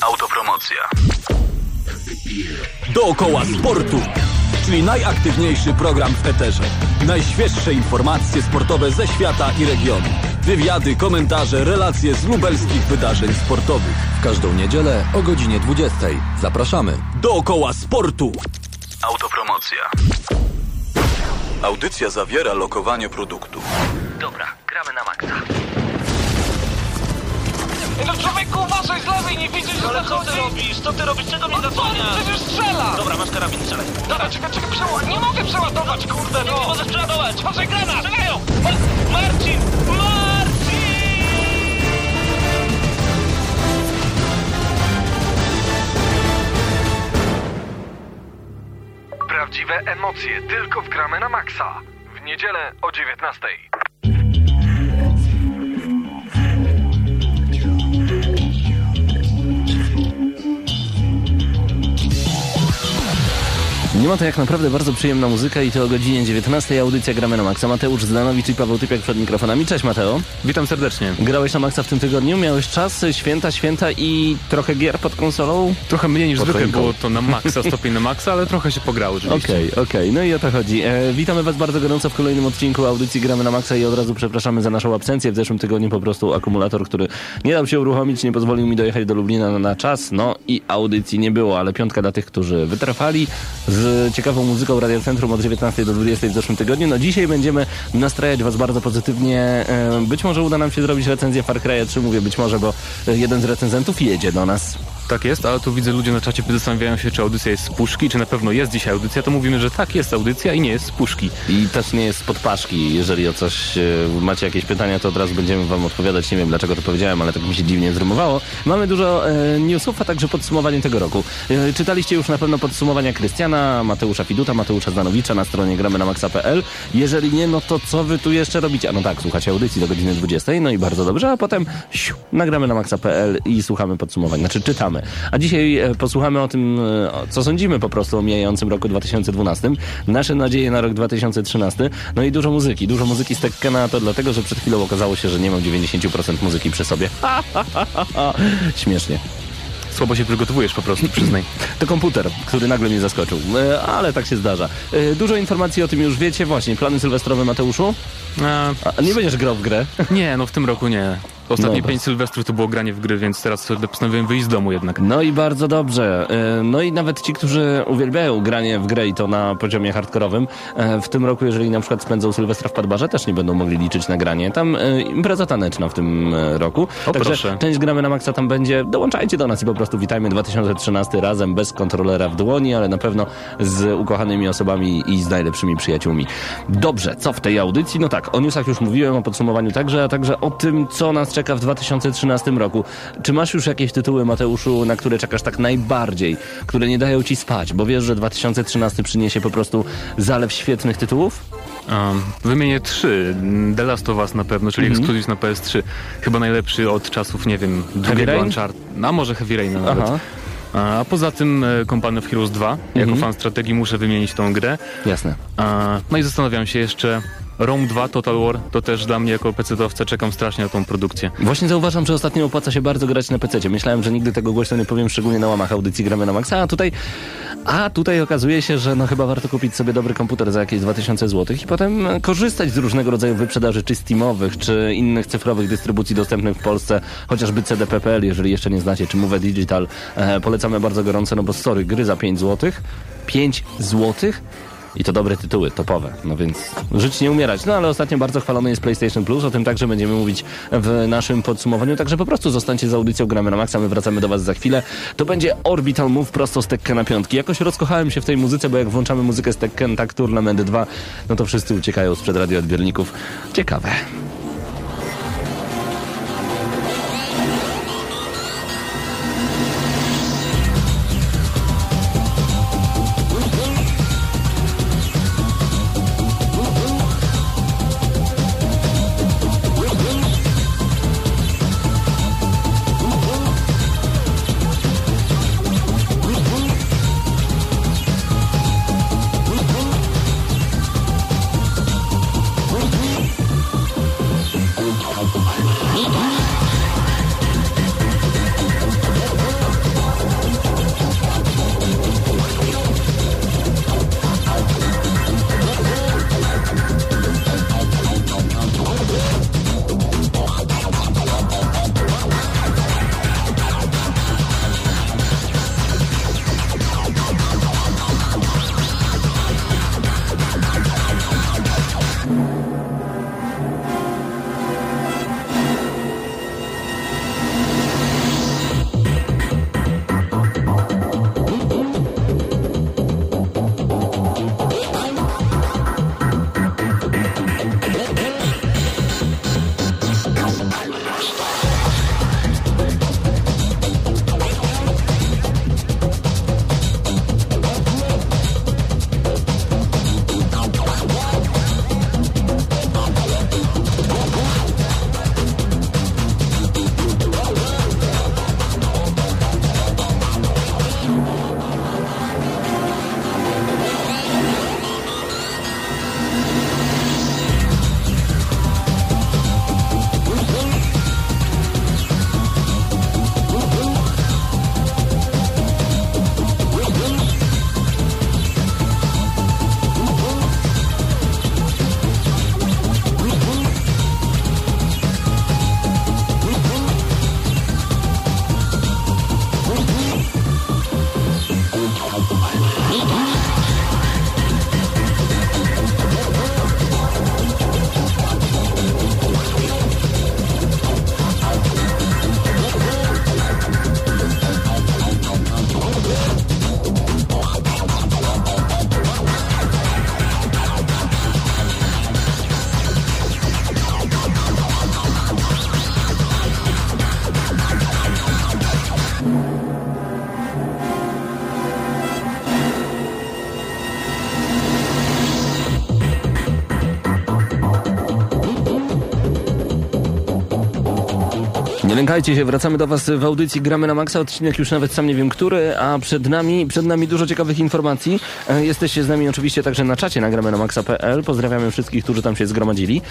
Autopromocja. Dookoła sportu, czyli najaktywniejszy program w eterze. Najświeższe informacje sportowe ze świata i regionu. Wywiady, komentarze, relacje z lubelskich wydarzeń sportowych. W każdą niedzielę o godzinie 20. Zapraszamy. Dookoła sportu. Autopromocja. Audycja zawiera lokowanie produktu. Dobra, gramy na maksa. No człowieku, uważaj z lewej, nie widzisz, że Ale co zachodzi? ty robisz? Co ty robisz? Czego mnie No co, przecież strzela! Dobra, masz karabin, strzelaj. Dobra, czekaj, czekaj, przeła... nie mogę przeładować, kurde, Nie, nie no! możesz przeładować. Uważaj, granat! Strzelają! Ma- Marcin! Marcin! Prawdziwe emocje tylko w gramy na maksa. W niedzielę o 19. Nie ma to jak naprawdę bardzo przyjemna muzyka i to o godzinie 19 audycja Gramy na Maxa. Mateusz Zdanowicz i Paweł Typiak przed mikrofonami. Cześć Mateo. Witam serdecznie. Grałeś na Maxa w tym tygodniu, miałeś czas, święta, święta i trochę gier pod konsolą? Trochę mniej niż Pod zwykle było to na maksa, stopień na maksa, ale trochę się pograło oczywiście. Okej, okej, no i o to chodzi. E, witamy Was bardzo gorąco w kolejnym odcinku audycji Gramy na Maxa i od razu przepraszamy za naszą absencję. W zeszłym tygodniu po prostu akumulator, który nie dał się uruchomić, nie pozwolił mi dojechać do Lublina na, na czas, no i audycji nie było, ale piątka dla tych, którzy wytrwali z ciekawą muzyką Radio Centrum od 19 do 20 w zeszłym tygodniu. No dzisiaj będziemy nastrajać Was bardzo pozytywnie. E, być może uda nam się zrobić recenzję Far Cry'a 3, mówię być może, bo e, jeden z recenzentów jedzie do nas. Tak jest, ale tu widzę ludzie na czacie zastanawiają się, czy audycja jest z puszki, czy na pewno jest dzisiaj audycja, to mówimy, że tak, jest audycja i nie jest z puszki. I też nie jest spod paszki. Jeżeli o coś e, macie jakieś pytania, to od razu będziemy wam odpowiadać. Nie wiem dlaczego to powiedziałem, ale tak mi się dziwnie zrymowało. Mamy dużo e, newsów, a także podsumowanie tego roku. E, czytaliście już na pewno podsumowania Krystiana, Mateusza Fiduta, Mateusza Zanowicza na stronie gramy na maxa.pl. Jeżeli nie, no to co wy tu jeszcze robicie? A no tak, słuchacie audycji do godziny 20, no i bardzo dobrze, a potem siu, nagramy na maxa.pl i słuchamy podsumowań, znaczy czytamy. A dzisiaj e, posłuchamy o tym, e, co sądzimy po prostu o mijającym roku 2012, nasze nadzieje na rok 2013, no i dużo muzyki. Dużo muzyki z Tekkena to dlatego, że przed chwilą okazało się, że nie mam 90% muzyki przy sobie. Śmiesznie. Słabo się przygotowujesz po prostu, przyznaj. To komputer, który nagle mnie zaskoczył, E, ale tak się zdarza. Dużo informacji o tym już wiecie, właśnie. Plany sylwestrowe Mateuszu? A nie będziesz grał w grę? nie, no w tym roku nie. Ostatnie Dobra. pięć sylwestrów to było granie w gry, więc teraz postanowiłem wyjść z domu jednak. No i bardzo dobrze. E, No i nawet ci, którzy uwielbiają granie w grę i to na poziomie hardkorowym, e, w tym roku, jeżeli na przykład spędzą Sylwestra w Padbarze, też nie będą mogli liczyć na granie. Tam e, impreza taneczna w tym roku. O, Także proszę. część gramy na maksa tam będzie. Dołączajcie do nas i po prostu witajmy 2013 razem, bez kontrolera w dłoni, ale na pewno z ukochanymi osobami i z najlepszymi przyjaciółmi. Dobrze, co w tej audycji? No tak, o newsach już mówiłem, o podsumowaniu także, a także o tym, co nas czeka w 2013 roku. Czy masz już jakieś tytuły, Mateuszu, na które czekasz tak najbardziej, które nie dają ci spać, bo wiesz, że 2013 przyniesie po prostu zalew świetnych tytułów? Um, wymienię trzy. The Last of Us na pewno, czyli Mhm. ekskluzyw na PS3. Chyba najlepszy od czasów, nie wiem, drugiego? Uncharted. A może Heavy Rain nawet. Aha. A poza tym e, Company of Heroes 2. Jako Mhm. fan strategii muszę wymienić tą grę. Jasne. A, no i zastanawiam się jeszcze. Rome 2 Total War to też dla mnie jako PC-towca czekam strasznie na tą produkcję. Właśnie zauważam, że ostatnio opłaca się bardzo grać na PC. Myślałem, że nigdy tego głośno nie powiem, szczególnie na łamach audycji gramy na maksa, a tutaj, a tutaj okazuje się, że no chyba warto kupić sobie dobry komputer za jakieś 2000 zł i potem korzystać z różnego rodzaju wyprzedaży czy Steamowych, czy innych cyfrowych dystrybucji dostępnych w Polsce, chociażby CDPPL, jeżeli jeszcze nie znacie, czy Move Digital. E, polecamy bardzo gorąco, no bo sorry, gry za 5 zł. 5 złotych? I to dobre tytuły, topowe. No więc żyć nie umierać. No ale ostatnio bardzo chwalony jest PlayStation Plus. O tym także będziemy mówić w naszym podsumowaniu. Także po prostu zostańcie z audycją Gramy na Maxa. My wracamy do Was za chwilę. To będzie Orbital Move prosto z Tekkena piątki. Jakoś rozkochałem się w tej muzyce, bo jak włączamy muzykę z Tekken tak Tournament 2, no to wszyscy uciekają sprzed radioodbiorników. Ciekawe. Lękajcie się, wracamy do Was w audycji Gramy na Maxa, odcinek już nawet sam nie wiem który, a przed nami, przed nami dużo ciekawych informacji. E, Jesteście z nami oczywiście także na czacie na gramy na maxa.pl. Pozdrawiamy wszystkich, którzy tam się zgromadzili.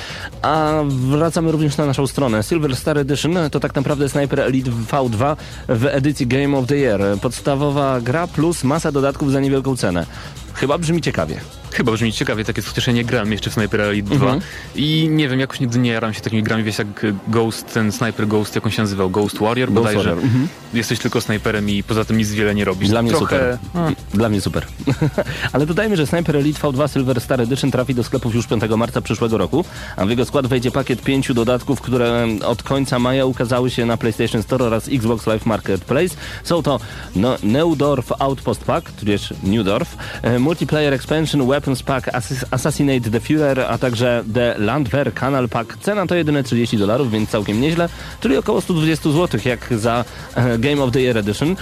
A wracamy również na naszą stronę. Silver Star Edition to tak naprawdę Sniper Elite V2 w edycji Game of the Year. Podstawowa gra plus masa dodatków za niewielką cenę. Chyba brzmi ciekawie. Chyba brzmi ciekawie, tak jest, chociaż ja nie grałem jeszcze w Sniper Elite 2 Mhm. i nie wiem, jakoś nigdy nie jaram się takimi grami, wiesz jak Ghost, ten Sniper Ghost, jak on się nazywał, Ghost Warrior Ghost bodajże. Warrior, mhm. Jesteś tylko snajperem i poza tym nic wiele nie robisz. Dla mnie Trochę... super. Dla mnie super. Ale dodajmy, że Sniper Elite V2 Silver Star Edition trafi do sklepów już 5 marca przyszłego roku, a w jego skład wejdzie pakiet pięciu dodatków, które od końca maja ukazały się na PlayStation Store oraz Xbox Live Marketplace. Są to no, Neudorf Outpost Pack, tudzież Newdorf, e, Multiplayer Expansion Weapons Pack Ass- Assassinate the Führer, a także The Landwehr Canal Pack. Cena to jedyne 30 dolarów, więc całkiem nieźle, czyli około 120 zł, jak za e, Game of the Year Edition.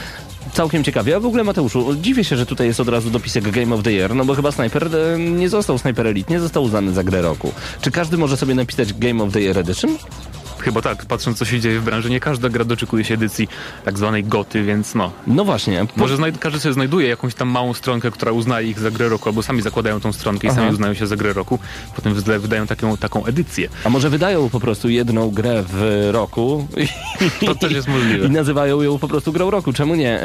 Całkiem ciekawie. A w ogóle Mateuszu, dziwię się, że tutaj jest od razu dopisek Game of the Year, no bo chyba Sniper e, nie został Sniper Elite, nie został uznany za grę roku. Czy każdy może sobie napisać Game of the Year Edition? Chyba tak, patrząc co się dzieje w branży, nie każda gra doczekuje się edycji tak zwanej goty, więc no. No właśnie. Może każdy sobie znajduje jakąś tam małą stronkę, która uznaje ich za grę roku, albo sami zakładają tą stronkę i Aha. sami uznają się za grę roku, potem wyda- wydają taką, taką edycję. A może wydają po prostu jedną grę w roku i, To też jest możliwe. i nazywają ją po prostu grą roku, czemu nie?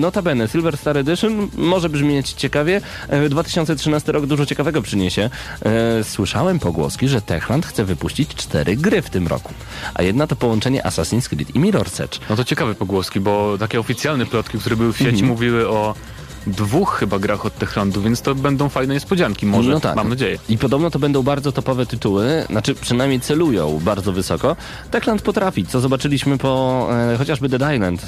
Notabene, Silver Star Edition może brzmieć ciekawie. E, 2013 rok dużo ciekawego przyniesie. E, Słyszałem pogłoski, że Techland chce wypuścić cztery gry w tym roku. A jedna to połączenie Assassin's Creed i Mirror's Edge. No to ciekawe pogłoski, bo takie oficjalne plotki, które były w sieci, Mhm. mówiły o dwóch chyba grach od Techlandu, więc to będą fajne niespodzianki, może, No tak. mam nadzieję. I podobno to będą bardzo topowe tytuły, znaczy przynajmniej celują bardzo wysoko. Techland potrafi, co zobaczyliśmy po e, chociażby Dead Island.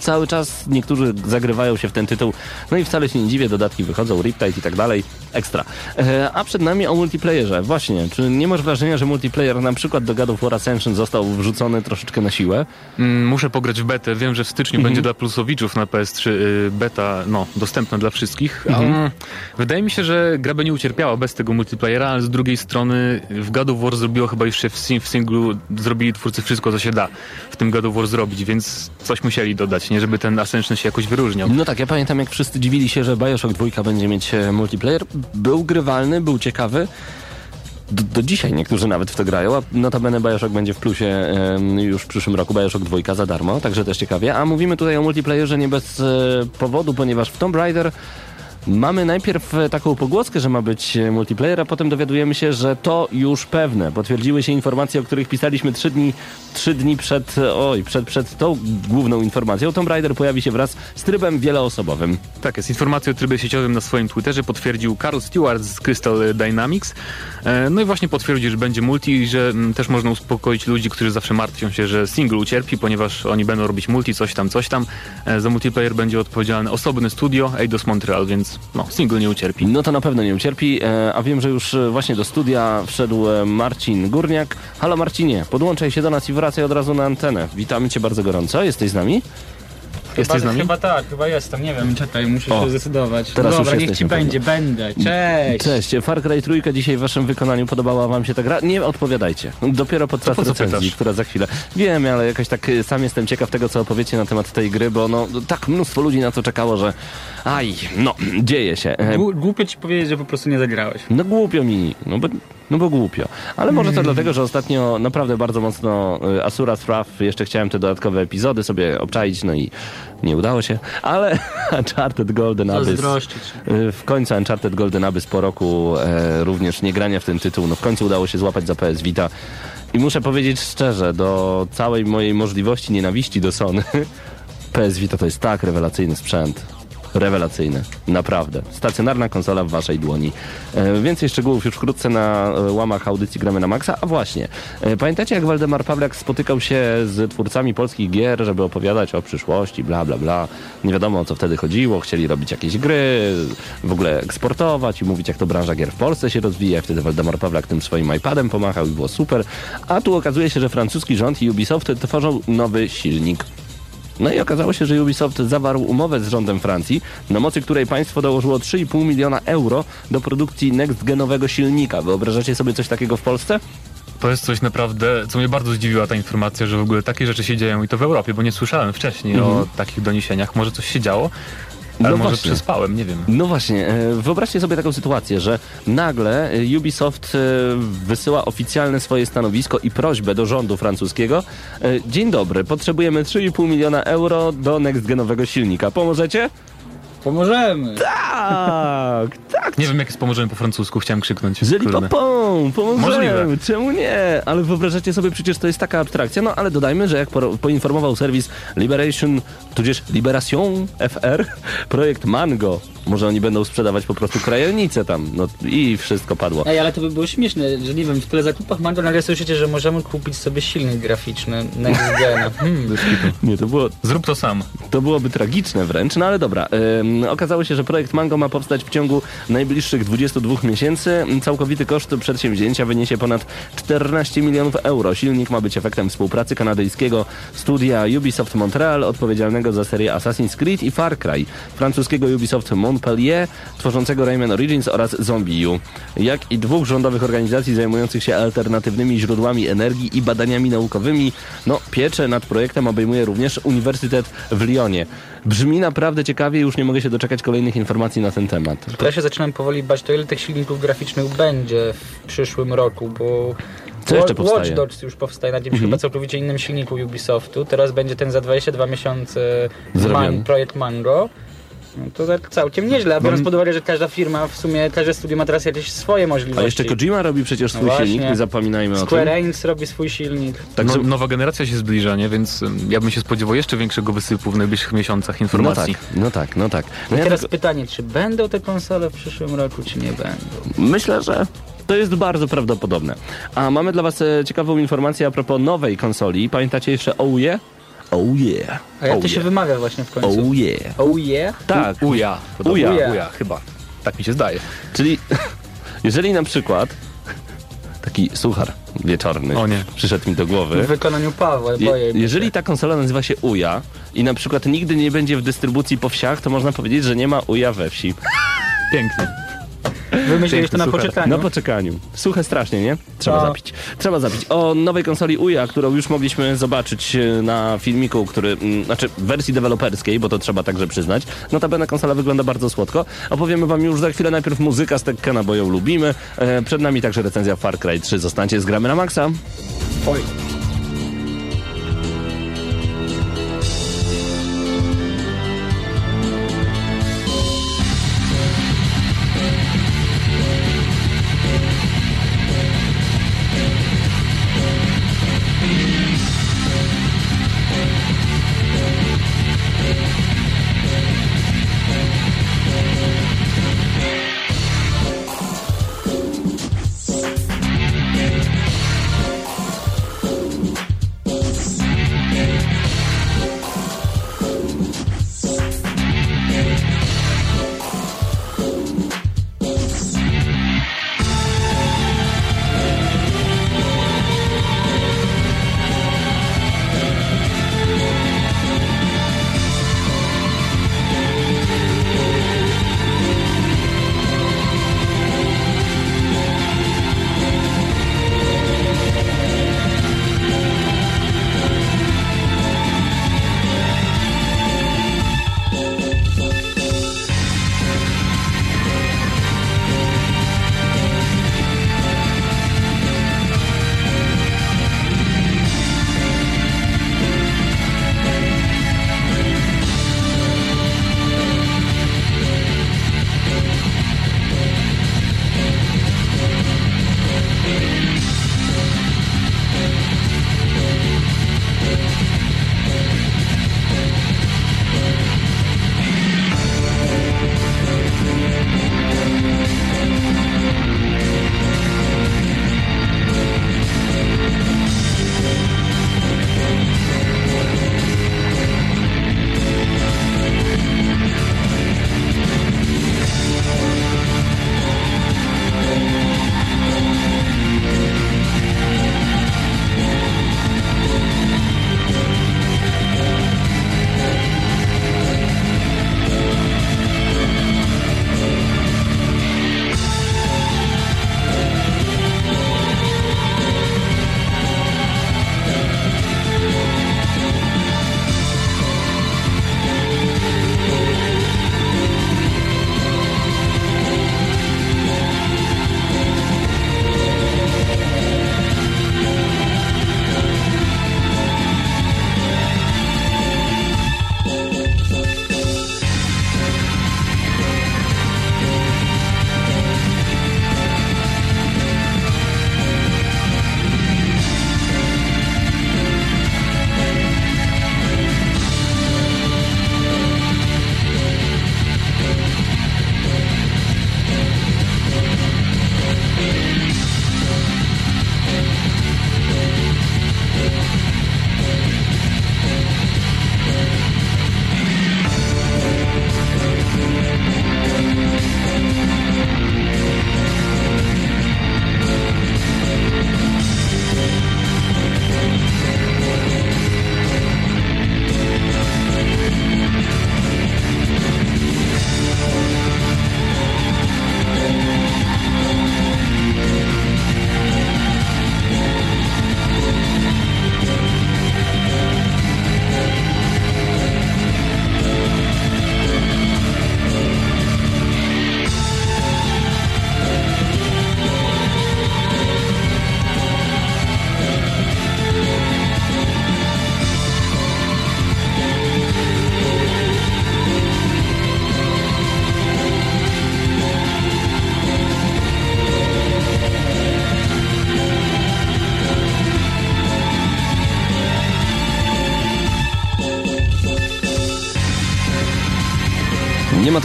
Cały czas niektórzy zagrywają się w ten tytuł, no i wcale się nie dziwię, dodatki wychodzą, Riptide i tak dalej, ekstra. E, a przed nami o multiplayerze. Właśnie, czy nie masz wrażenia, że multiplayer na przykład do God of War Ascension został wrzucony troszeczkę na siłę? Mm, Muszę pograć w betę, wiem, że w styczniu Mhm. będzie dla plusowiczów na PS3 y, beta, no, dostępna dla wszystkich. Mhm. A, wydaje mi się, że gra by nie ucierpiała bez tego multiplayera, ale z drugiej strony w God of War zrobiło chyba jeszcze w, sing- w singlu, zrobili twórcy wszystko, co się da w tym God of War zrobić, więc coś musieli dodać, nie żeby ten Ascension się jakoś wyróżniał. No tak, ja pamiętam jak wszyscy dziwili się, że Bioshock 2 będzie mieć e, multiplayer. Był grywalny, był ciekawy. Do, do dzisiaj niektórzy nawet w to grają, a notabene Bioshock będzie w plusie em, już w przyszłym roku, Bioshock 2 za darmo, także też ciekawie. A mówimy tutaj o multiplayerze nie bez e, powodu, ponieważ w Tomb Raider Mamy najpierw e, taką pogłoskę, że ma być e, multiplayer, a potem dowiadujemy się, że to już pewne. Potwierdziły się informacje, o których pisaliśmy trzy dni, trzy dni przed, e, oj, przed, przed tą główną informacją. Tomb Raider pojawi się wraz z trybem wieloosobowym. Tak jest. Informację o trybie sieciowym na swoim Twitterze potwierdził Carl Stewart z Crystal Dynamics. No i właśnie potwierdził, że będzie multi i że mm, też można uspokoić ludzi, którzy zawsze martwią się, że single ucierpi, ponieważ oni będą robić multi, coś tam, coś tam. Za multiplayer będzie odpowiedzialne osobne studio Eidos Montreal, więc no, single nie ucierpi. No to na pewno nie ucierpi, e, a wiem, że już e, właśnie do studia wszedł e, Marcin Górniak. Halo Marcinie, podłączaj się do nas i wracaj od razu na antenę. Witamy cię bardzo gorąco, jesteś z nami? Jesteś z nami? Chyba tak, chyba jestem, nie wiem, czekaj, muszę O, się zdecydować. teraz no już dobra, niech ci będzie, będę. Cześć! Cześć, Far Cry Trójka dzisiaj w waszym wykonaniu podobała wam się ta gra? Nie odpowiadajcie. Dopiero podczas po recenzji, pytasz? która za chwilę. Wiem, ale jakoś tak sam jestem ciekaw tego, co opowiecie na temat tej gry, bo no tak mnóstwo ludzi na to czekało, że aj, no, dzieje się. E, Głu- Głupio ci powiedzieć, że po prostu nie zagrałeś. No głupio mi, no bo, no bo głupio. Ale może to dlatego, że ostatnio naprawdę bardzo mocno y, Asura Thraff, jeszcze chciałem te dodatkowe epizody sobie obczaić, no i nie udało się. Ale Uncharted Golden Abyss... Y, W końcu Uncharted Golden Abyss po roku e, również nie grania w ten tytuł, no w końcu udało się złapać za PS Vita. I muszę powiedzieć szczerze, do całej mojej możliwości nienawiści do Sony, PS Vita to jest tak rewelacyjny sprzęt. Rewelacyjny, naprawdę. Stacjonarna konsola w waszej dłoni. E, więcej szczegółów już wkrótce na e, łamach audycji Gramy na Maxa. A właśnie, e, pamiętacie jak Waldemar Pawlak spotykał się z twórcami polskich gier, żeby opowiadać o przyszłości, bla, bla, bla. Nie wiadomo o co wtedy chodziło, chcieli robić jakieś gry, w ogóle eksportować i mówić jak to branża gier w Polsce się rozwija. Wtedy Waldemar Pawlak tym swoim iPadem pomachał i było super. A tu okazuje się, że francuski rząd i Ubisoft tworzą nowy silnik no i okazało się, że Ubisoft zawarł umowę z rządem Francji, na mocy której państwo dołożyło 3,5 miliona euro do produkcji next-genowego silnika. Wyobrażacie sobie coś takiego w Polsce? To jest coś naprawdę, co mnie bardzo zdziwiła ta informacja, że w ogóle takie rzeczy się dzieją i to w Europie, bo nie słyszałem wcześniej o takich doniesieniach. Może coś się działo, ale No może właśnie. przespałem, nie wiem. No właśnie, e, wyobraźcie sobie taką sytuację, że nagle e, Ubisoft e, wysyła oficjalne swoje stanowisko i prośbę do rządu francuskiego. Dzień dobry, potrzebujemy 3,5 miliona euro do next-genowego silnika. Pomożecie? Pomożemy. Tak, tak. Nie wiem, jak jest pomożemy po francusku, chciałem krzyknąć. Żeli Kurde. popą, pomożemy, Możliwe. czemu nie? Ale wyobrażacie sobie, przecież to jest taka abstrakcja. No ale dodajmy, że jak po, poinformował serwis Liberation, tudzież Liberation FR, projekt Mango, może oni będą sprzedawać po prostu krajownicę tam, no i wszystko padło. Ej, ale to by było śmieszne, że nie wiem, w tyle zakupach Mango nagle słyszycie, że możemy kupić sobie silnik graficzny Next Gena. Hmm. Nie, to było Zrób to sam. To byłoby tragiczne wręcz, no ale dobra. Ym, okazało się, że projekt Mango ma powstać w ciągu najbliższych 22 miesięcy. Całkowity koszt przedsięwzięcia wyniesie ponad 14 milionów euro. Silnik ma być efektem współpracy kanadyjskiego studia Ubisoft Montreal, odpowiedzialnego za serię Assassin's Creed i Far Cry, francuskiego Ubisoft Montpellier, tworzącego Rayman Origins oraz Zombie U, jak i dwóch rządowych organizacji zajmujących się alternatywnymi źródłami energii i badaniami naukowymi. No, pieczę nad projektem obejmuje również Uniwersytet w Lyonie. Brzmi naprawdę ciekawie, już nie mogę się doczekać kolejnych informacji na ten temat. To ja się zaczynam powoli bać, to ile tych silników graficznych będzie w przyszłym roku, bo Co jeszcze powstaje? Watch Dogs już powstaje na jakimś Mhm. chyba całkowicie innym silniku Ubisoftu. Teraz będzie ten za 22 miesiące man, projekt Mango. No to tak całkiem nieźle, a biorąc pod uwagę, że każda firma, w sumie każde studio ma teraz jakieś swoje możliwości. A jeszcze Kojima robi przecież swój No właśnie. silnik, nie zapominajmy o Square tym. Enix robi swój silnik. Także- No, nowa generacja się zbliża, nie? Więc ym, ja bym się spodziewał jeszcze większego wysypu w najbliższych miesiącach No informacji. tak, no tak, no tak. No I ja teraz tylko, pytanie, czy będą te konsole w przyszłym roku, czy nie będą? myślę, że to jest bardzo prawdopodobne. A mamy dla was e, ciekawą informację a propos nowej konsoli. Pamiętacie jeszcze Yeah? Oh Yeah. A jak oh to się yeah. wymawia właśnie w końcu? Oh Yeah. Oh yeah? Tak, Uja. Uja. Uja. Uja, chyba. Tak mi się zdaje. Czyli jeżeli na przykład taki suchar wieczorny O nie. przyszedł mi do W głowy. wykonaniu Pawła, Je, boję się. jeżeli ta konsola nazywa się Uja i na przykład nigdy nie będzie w dystrybucji po wsiach, to można powiedzieć, że nie ma Uja we wsi. Pięknie. Wymyśliłeś to na suchar. poczekaniu. Na poczekaniu. Suche strasznie, nie? Trzeba zapić. Trzeba zapić. O nowej konsoli Uja, którą już mogliśmy zobaczyć e, na filmiku, który, mm, znaczy w wersji deweloperskiej, bo to trzeba także przyznać. Notabene konsola wygląda bardzo słodko. Opowiemy wam już za chwilę najpierw muzyka z Tekkena, bo ją lubimy. E, przed nami także recenzja Far Cry 3. Zostańcie z gramy na maksa. Oj.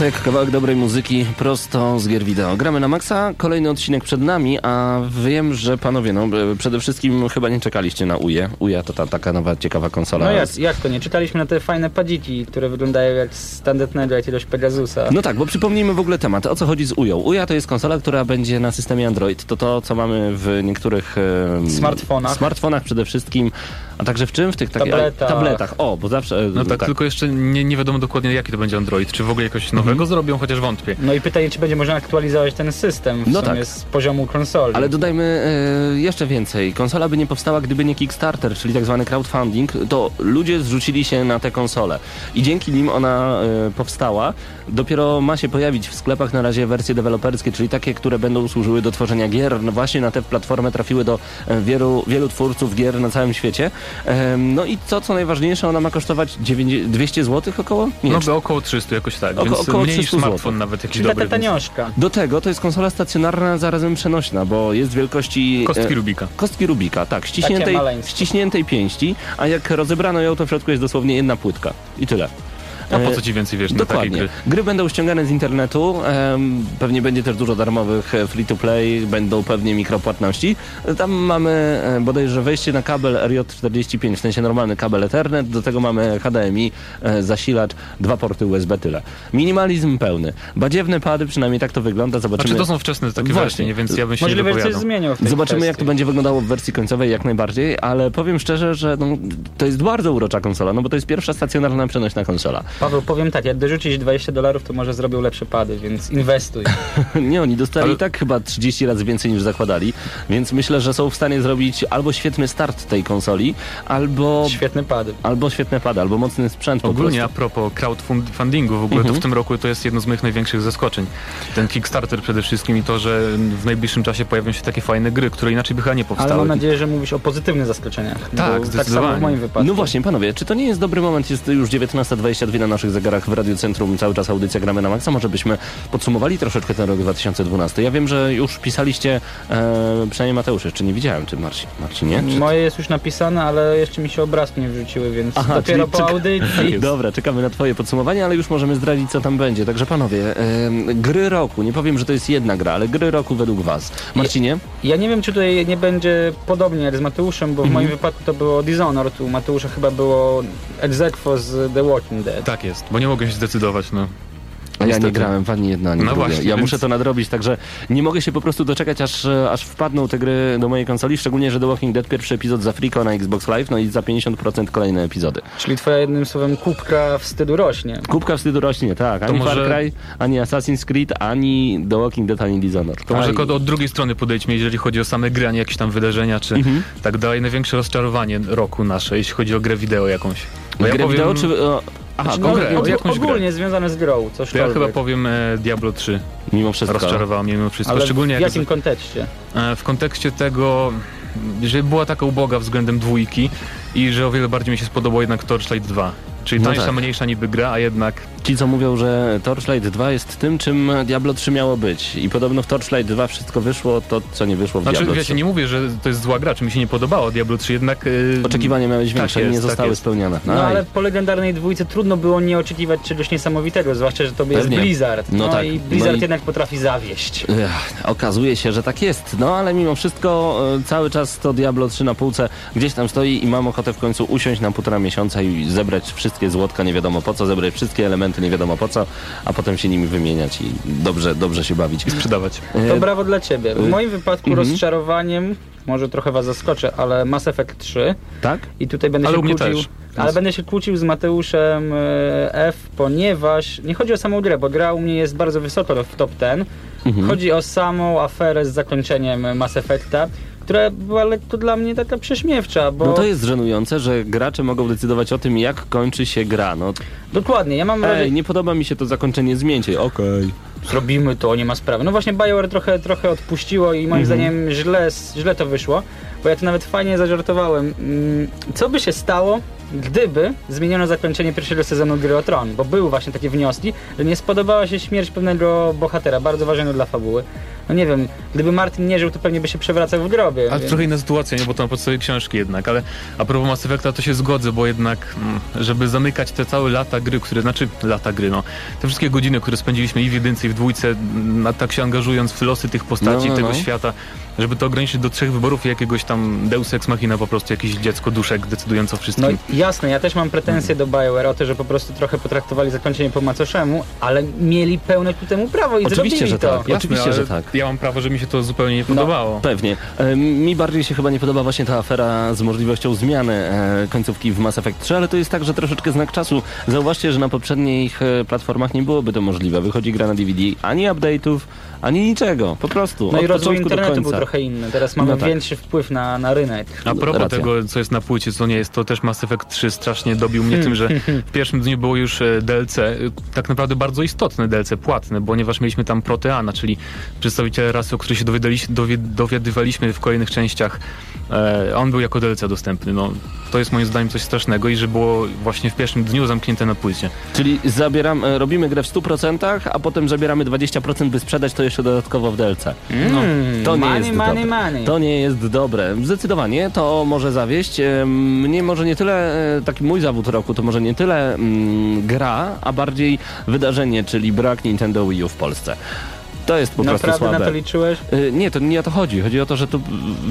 Jak kawałek dobrej muzyki prosto z gier wideo. Gramy na maksa, kolejny odcinek przed nami, a wiem, że panowie, no przede wszystkim chyba nie czekaliście na UJE. UJE to ta taka nowa ciekawa konsola. No jak, jak to nie? Czytaliśmy na te fajne padziki, które wyglądają jak standard Nedra jakiegoś Pegasusa. No tak, bo przypomnijmy w ogóle temat. O co chodzi z UJą? UJA to jest konsola, która będzie na systemie Android. To to, co mamy w niektórych e, Smartfonach. smartfonach przede wszystkim, a także w czym? W tych takich Tabletach. tabletach. O, bo zawsze... e, No tak, tylko jeszcze nie, nie wiadomo dokładnie jaki to będzie Android. Czy w ogóle jakoś nowego Mhm. zrobią, chociaż wątpię. No i pytanie, czy będzie można aktualizować ten system w No sumie tak. z poziomu konsoli. Ale dodajmy e, jeszcze więcej. Konsola by nie powstała, gdyby nie Kickstarter, czyli tak zwany crowdfunding. To ludzie zrzucili się na tę konsolę. I dzięki nim ona e, powstała. Dopiero ma się pojawić w sklepach na razie wersje deweloperskie, czyli takie, które będą służyły do tworzenia gier. No właśnie na tę platformę trafiły do wielu, wielu twórców gier na całym świecie. No i co, co najważniejsze, ona ma kosztować 90, 200 zł około? Nie, No by około 300 jakoś tak, Oko- więc około mniej niż 300 zł. smartfon nawet jakiś Czyli dobry. tanioszka. Do tego to jest konsola stacjonarna, zarazem przenośna, bo jest wielkości... e, Kostki Rubika. Kostki Rubika, tak, ściśniętej, ściśniętej pięści, a jak rozebrano ją, to w środku jest dosłownie jedna płytka. I tyle. A po E, co ci więcej wiesz na takiej Dokładnie. gry? Gry będą ściągane z internetu, pewnie będzie też dużo darmowych e, free to play, będą pewnie mikropłatności. Tam mamy e, bodajże wejście na kabel RJ45, w sensie normalny kabel Ethernet, do tego mamy HDMI, zasilacz, dwa porty USB, tyle. Minimalizm pełny. Badziewne pady, przynajmniej tak to wygląda, zobaczymy. Znaczy to są wczesne takie Właśnie. nie? więc ja bym się nie Możliwe, zmienią w tej Zobaczymy, jak to kwestii. będzie wyglądało w wersji końcowej, jak najbardziej, ale powiem szczerze, że no, to jest bardzo urocza konsola, no bo to jest pierwsza stacjonarna przenośna konsola. Paweł, powiem tak, jak dorzucić 20 dolarów, to może zrobią lepsze pady, więc inwestuj. Nie, oni dostali Ale- tak chyba 30 razy więcej niż zakładali, więc myślę, że są w stanie zrobić albo świetny start tej konsoli, albo, Świetne pady. albo świetne pady, albo mocny sprzęt po Ogólnie a propos crowdfundingu, w ogóle Mhm. to w tym roku to jest jedno z moich największych zaskoczeń. Ten Kickstarter przede wszystkim i to, że w najbliższym czasie pojawią się takie fajne gry, które inaczej by chyba nie Ale powstały. mam nadzieję, że mówisz o pozytywnych zaskoczeniach. Tak, bo tak samo zdecydowanie. w moim wypadku. No właśnie, panowie, czy to nie jest dobry moment? Jest już 19.22 na naszych zegarach w Radiu Centrum, cały czas audycja Gramy na Maxa. Może byśmy podsumowali troszeczkę ten rok 2012. Ja wiem, że już pisaliście, e, przynajmniej Mateusz, jeszcze nie widziałem, czy Marcin, Marcinie? Czy... Moje jest już napisane, ale jeszcze mi się obrazki nie wrzuciły, więc Aha, dopiero po czeka- audycji. Dobra, czekamy na twoje podsumowanie, ale już możemy zdradzić, co tam będzie. Także panowie, em, gry roku, nie powiem, że to jest jedna gra, ale gry roku według was. Marcinie? Ja nie wiem, czy tutaj nie będzie podobnie jak z Mateuszem, bo w Mhm. moim wypadku to było Dishonored, u Mateusza chyba było Exequo z The Walking Dead. Tak jest, bo nie mogę się zdecydować, no. A ja nie grałem w ani jedna, ani No właśnie, ja więc- muszę to nadrobić, także nie mogę się po prostu doczekać, aż, aż wpadną te gry do mojej konsoli, szczególnie, że The Walking Dead pierwszy epizod za Friko na Xbox Live, no i za 50% kolejne epizody. Czyli twoja jednym słowem kubka wstydu rośnie. Kubka wstydu rośnie, tak. Ani może- Far Cry, ani Assassin's Creed, ani The Walking Dead, ani Dishonored. To może Aj. od, drugiej strony podejdźmy, jeżeli chodzi o same gry, a nie jakieś tam wydarzenia, czy Mhm. tak dalej. Największe rozczarowanie roku nasze, jeśli chodzi o grę wideo jakąś. Bo Grę wideo, czy... O, aha, Znaczy, No, grę, konkretnie, jakąś grę. ogólnie związane z grą, To ja chyba powiem e, Diablo 3. mimo wszystko. Rozczarowało mnie mimo wszystko. Ale Szczególnie w jak jakim kontekście? E, w kontekście tego, że była taka uboga względem dwójki i że o wiele bardziej mi się spodobał jednak Torchlight 2. Czyli No tańsza, tak. mniejsza niby gra, a jednak Ci, co mówią, że Torchlight 2 jest tym, czym Diablo 3 miało być. I podobno w Torchlight 2 wszystko wyszło, to co nie wyszło w Znaczy, Diablo 3. wiecie, nie mówię, że to jest zła gra, czy mi się nie podobało Diablo 3, jednak... Yy, Oczekiwania miałeś tak większe i jest, nie tak zostały jest. spełnione. No Aj. ale po legendarnej dwójce trudno było nie oczekiwać czegoś niesamowitego, zwłaszcza, że to jest Pewnie. Blizzard. No No, tak. i Blizzard No i- jednak potrafi zawieść. Ech, okazuje się, że tak jest. No ale mimo wszystko e, cały czas to Diablo 3 na półce gdzieś tam stoi i mam ochotę w końcu usiąść na półtora miesiąca i zebrać wszystkie złotka nie wiadomo po co, zebrać wszystkie elementy nie wiadomo po co, a potem się nimi wymieniać i dobrze, dobrze się bawić. I sprzedawać. E, To brawo dla ciebie. W moim wypadku mhm. rozczarowaniem, może trochę was zaskoczę, ale Mass Effect 3 tak? i tutaj będę Ale się kłócił. też. Ale będę się kłócił z Mateuszem e, F, ponieważ nie chodzi o samą grę, bo gra u mnie jest bardzo wysoko w top 10. Mhm. Chodzi o samą aferę z zakończeniem Mass Effecta, która była lekko dla mnie taka prześmiewcza, bo No to jest żenujące, że gracze mogą decydować o tym, jak kończy się gra. No, dokładnie, ja mam ej, nie podoba mi się to zakończenie, zmieńcie. Okej. zrobimy to, nie ma sprawy. No właśnie BioWare trochę, trochę odpuściło i moim zdaniem źle, źle to wyszło, bo ja to nawet fajnie zażartowałem. Mm, Co by się stało, gdyby zmieniono zakończenie pierwszego sezonu Gry o Tron, bo były właśnie takie wnioski, że nie spodobała się śmierć pewnego bohatera, bardzo ważnego dla fabuły. No nie wiem, gdyby Martin nie żył, to pewnie by się przewracał w grobie. Ale więc- trochę inna sytuacja, nie? Bo to na podstawie książki jednak, ale a propos Mass Effecta to się zgodzę, bo jednak, mm, żeby zamykać te całe lata gry, które, znaczy lata gry, no, te wszystkie godziny, które spędziliśmy i w jedynce i w dwójce, mm, tak się angażując w losy tych postaci, No, no, tego no. świata, żeby to ograniczyć do trzech wyborów i jakiegoś tam Deus Ex Machina po prostu, jakieś dziecko duszek decydujące o wszystkim. No jasne, ja też mam pretensje do BioWare o to, że po prostu trochę potraktowali zakończenie po macoszemu, ale mieli pełne ku temu prawo i Oczywiście, zrobili że to. tak. oczywiście, ale że tak. Ja mam prawo, że mi się to zupełnie nie No. podobało. Pewnie. E, Mi bardziej się chyba nie podoba właśnie ta afera z możliwością zmiany e, końcówki w Mass Effect 3, ale to jest tak, że troszeczkę znak czasu. Zauważcie, że na poprzednich e, platformach nie byłoby to możliwe. Wychodzi gra na DVD, ani update'ów, ani niczego. Po prostu. No od i rozwój internetu był trochę inny. Teraz mamy No tak. większy wpływ na, na rynek. A propos Racja. tego, co jest na płycie, co nie jest, to też Mass Effect 3 strasznie dobił mnie tym, że w pierwszym dniu było już e, DLC, e, tak naprawdę bardzo istotne DLC, płatne, ponieważ mieliśmy tam Proteana, czyli przedstawiciele rasy, o której się dowiadywaliśmy w kolejnych częściach. E, on był jako DLC dostępny. No, to jest moim zdaniem coś strasznego i że było właśnie w pierwszym dniu zamknięte na płycie. Czyli zabieram, robimy grę w 100%, a potem zabieramy 20%, by sprzedać to jeszcze dodatkowo w DLC. Mm, To nie money, jest money, dobre. money. To nie jest dobre. Zdecydowanie to może zawieść. Mnie może nie tyle, e, taki mój zawód roku, to może nie tyle mm, gra, a bardziej wydarzenie, czyli brak Nintendo Wii U w Polsce. To jest po prostu Naprawdę słabe. na to liczyłeś? Y, Nie, to nie o to chodzi. Chodzi o to, że tu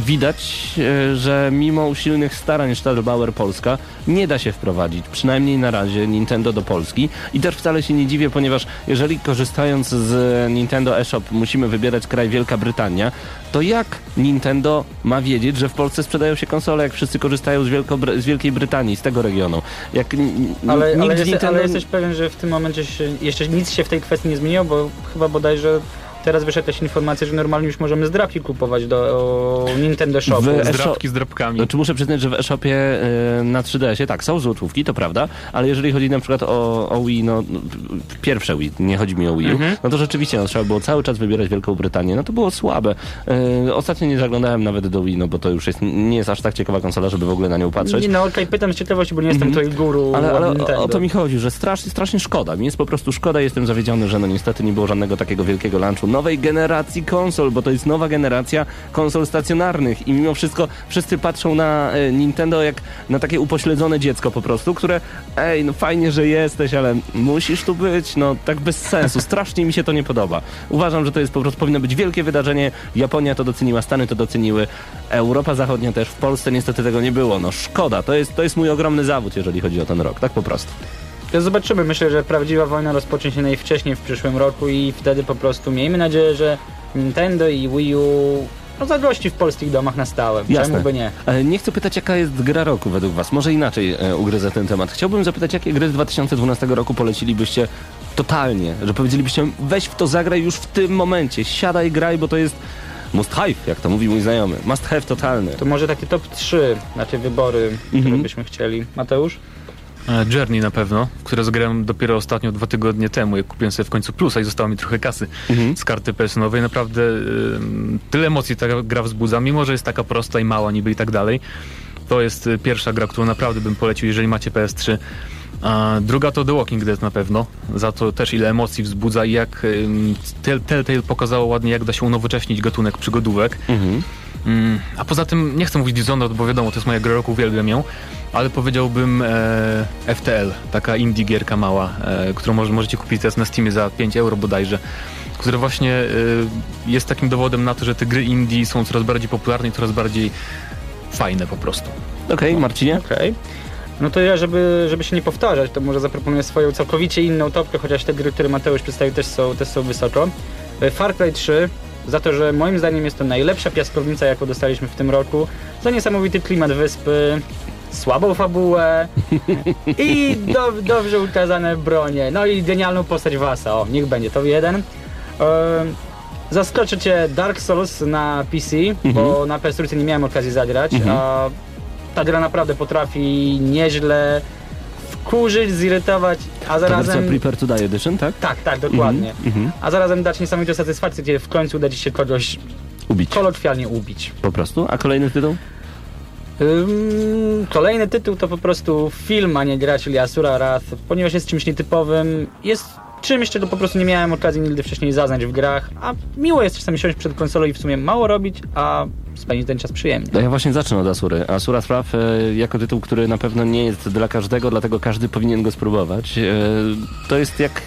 widać, y, że mimo usilnych starań Stadelbauer Polska nie da się wprowadzić, przynajmniej na razie, Nintendo do Polski. I też wcale się nie dziwię, ponieważ jeżeli korzystając z Nintendo eShop musimy wybierać kraj Wielka Brytania, to jak Nintendo ma wiedzieć, że w Polsce sprzedają się konsole, jak wszyscy korzystają z, z Wielkiej Brytanii, z tego regionu? Jak n- Ale, ale, Nintendo... ale jesteś pewien, że w tym momencie się, jeszcze nic się w tej kwestii nie zmieniło, bo chyba bodajże teraz wyszła jakaś informacja, że normalnie już możemy zdrapki kupować do o, Nintendo Shopu. W- E, Zdrabki z drapkami. Znaczy muszę przyznać, że w e-shopie y, na 3DS-ie tak, są złotówki, to prawda, ale jeżeli chodzi na przykład o, o Wii, no no, pierwsze Wii, nie chodzi mi o Wii U, Mhm. no to rzeczywiście no, trzeba było cały czas wybierać Wielką Brytanię, no to było słabe. Y, ostatnio nie zaglądałem nawet do Wii, no bo to już jest, nie jest aż tak ciekawa konsola, żeby w ogóle na nią patrzeć. Nie, no okej, pytam z ciekawości, bo nie jestem tutaj guru Mhm. Ale, ale o, o to mi chodzi, że strasznie, strasznie szkoda. Mi jest po prostu szkoda, jestem zawiedziony, że no niestety nie było żadnego takiego wielkiego lunchu nowej generacji konsol, bo to jest nowa generacja konsol stacjonarnych i mimo wszystko wszyscy patrzą na e, Nintendo jak na takie upośledzone dziecko po prostu, które ej, no fajnie, że jesteś, ale musisz tu być, no tak bez sensu. Strasznie mi się to nie podoba. Uważam, że to jest po prostu powinno być wielkie wydarzenie. Japonia to doceniła, Stany to doceniły, Europa Zachodnia też, w Polsce niestety tego nie było. No szkoda, to jest, to jest mój ogromny zawód, jeżeli chodzi o ten rok, tak po prostu. To zobaczymy, myślę, że prawdziwa wojna rozpocznie się najwcześniej w przyszłym roku i wtedy po prostu miejmy nadzieję, że Nintendo i Wii U no, zagości w polskich domach na stałe. Jasne. Czemu by nie? E, Nie chcę pytać, jaka jest gra roku według Was. Może inaczej e, ugryzę ten temat. Chciałbym zapytać, jakie gry z 2012 roku polecilibyście totalnie, że powiedzielibyście, weź w to zagraj już w tym momencie, siadaj, graj, bo to jest must have, jak to mówi mój znajomy. Must have totalny. To może takie top 3 na te wybory, Mhm. które byśmy chcieli. Mateusz? E, Journey na pewno, które zagrałem dopiero ostatnio dwa tygodnie temu, jak kupiłem sobie w końcu plusa i zostało mi trochę kasy Mhm. z karty PS-owej. Naprawdę ym, tyle emocji ta gra wzbudza, mimo że jest taka prosta i mała niby i tak dalej. To jest y, pierwsza gra, którą naprawdę bym polecił, jeżeli macie PS3. A druga to The Walking Dead na pewno, za to też ile emocji wzbudza i jak Telltale pokazało ładnie, jak da się unowocześnić gatunek przygodówek. Mhm. Mm, a poza tym nie chcę mówić Dishonored, bo wiadomo, to jest moja gra roku, uwielbiam ją, ale powiedziałbym e, FTL, taka indie gierka mała, e, którą może, możecie kupić teraz na Steamie za 5 euro bodajże, która właśnie e, jest takim dowodem na to, że te gry indie są coraz bardziej popularne i coraz bardziej fajne po prostu. Okej, Marcinie? Okej. No to ja, żeby, żeby się nie powtarzać, to może zaproponuję swoją całkowicie inną topkę, chociaż te gry, które Mateusz przedstawił też są, też są wysoko. E, Far Cry 3, za to, że moim zdaniem jest to najlepsza piaskownica, jaką dostaliśmy w tym roku, za niesamowity klimat wyspy, słabą fabułę i do, dobrze ukazane bronie, no i genialną postać Wasa, o, niech będzie, to jeden. Zaskoczy cię Dark Souls na PC, bo na PS3 nie miałem okazji zagrać, a ta gra naprawdę potrafi nieźle wkurzyć, zirytować, a To zarazem... Prepare to Die Edition, tak? Tak, tak, dokładnie. Mhm. A zarazem dać niesamowitą satysfakcję, gdzie w końcu uda ci się kogoś Ubić. kolokwialnie ubić. Po prostu. A kolejny tytuł? Kolejny tytuł to po prostu film, a nie gra, czyli Asura Wrath, ponieważ jest czymś nietypowym, jest czymś, czego po prostu nie miałem okazji nigdy wcześniej zaznać w grach, a miło jest czasami siąść przed konsolą i w sumie mało robić, a spędzić ten czas przyjemnie. No ja właśnie zacznę od Asury. Asura Wrath e, jako tytuł, który na pewno nie jest dla każdego, dlatego każdy powinien go spróbować. E, to jest jak,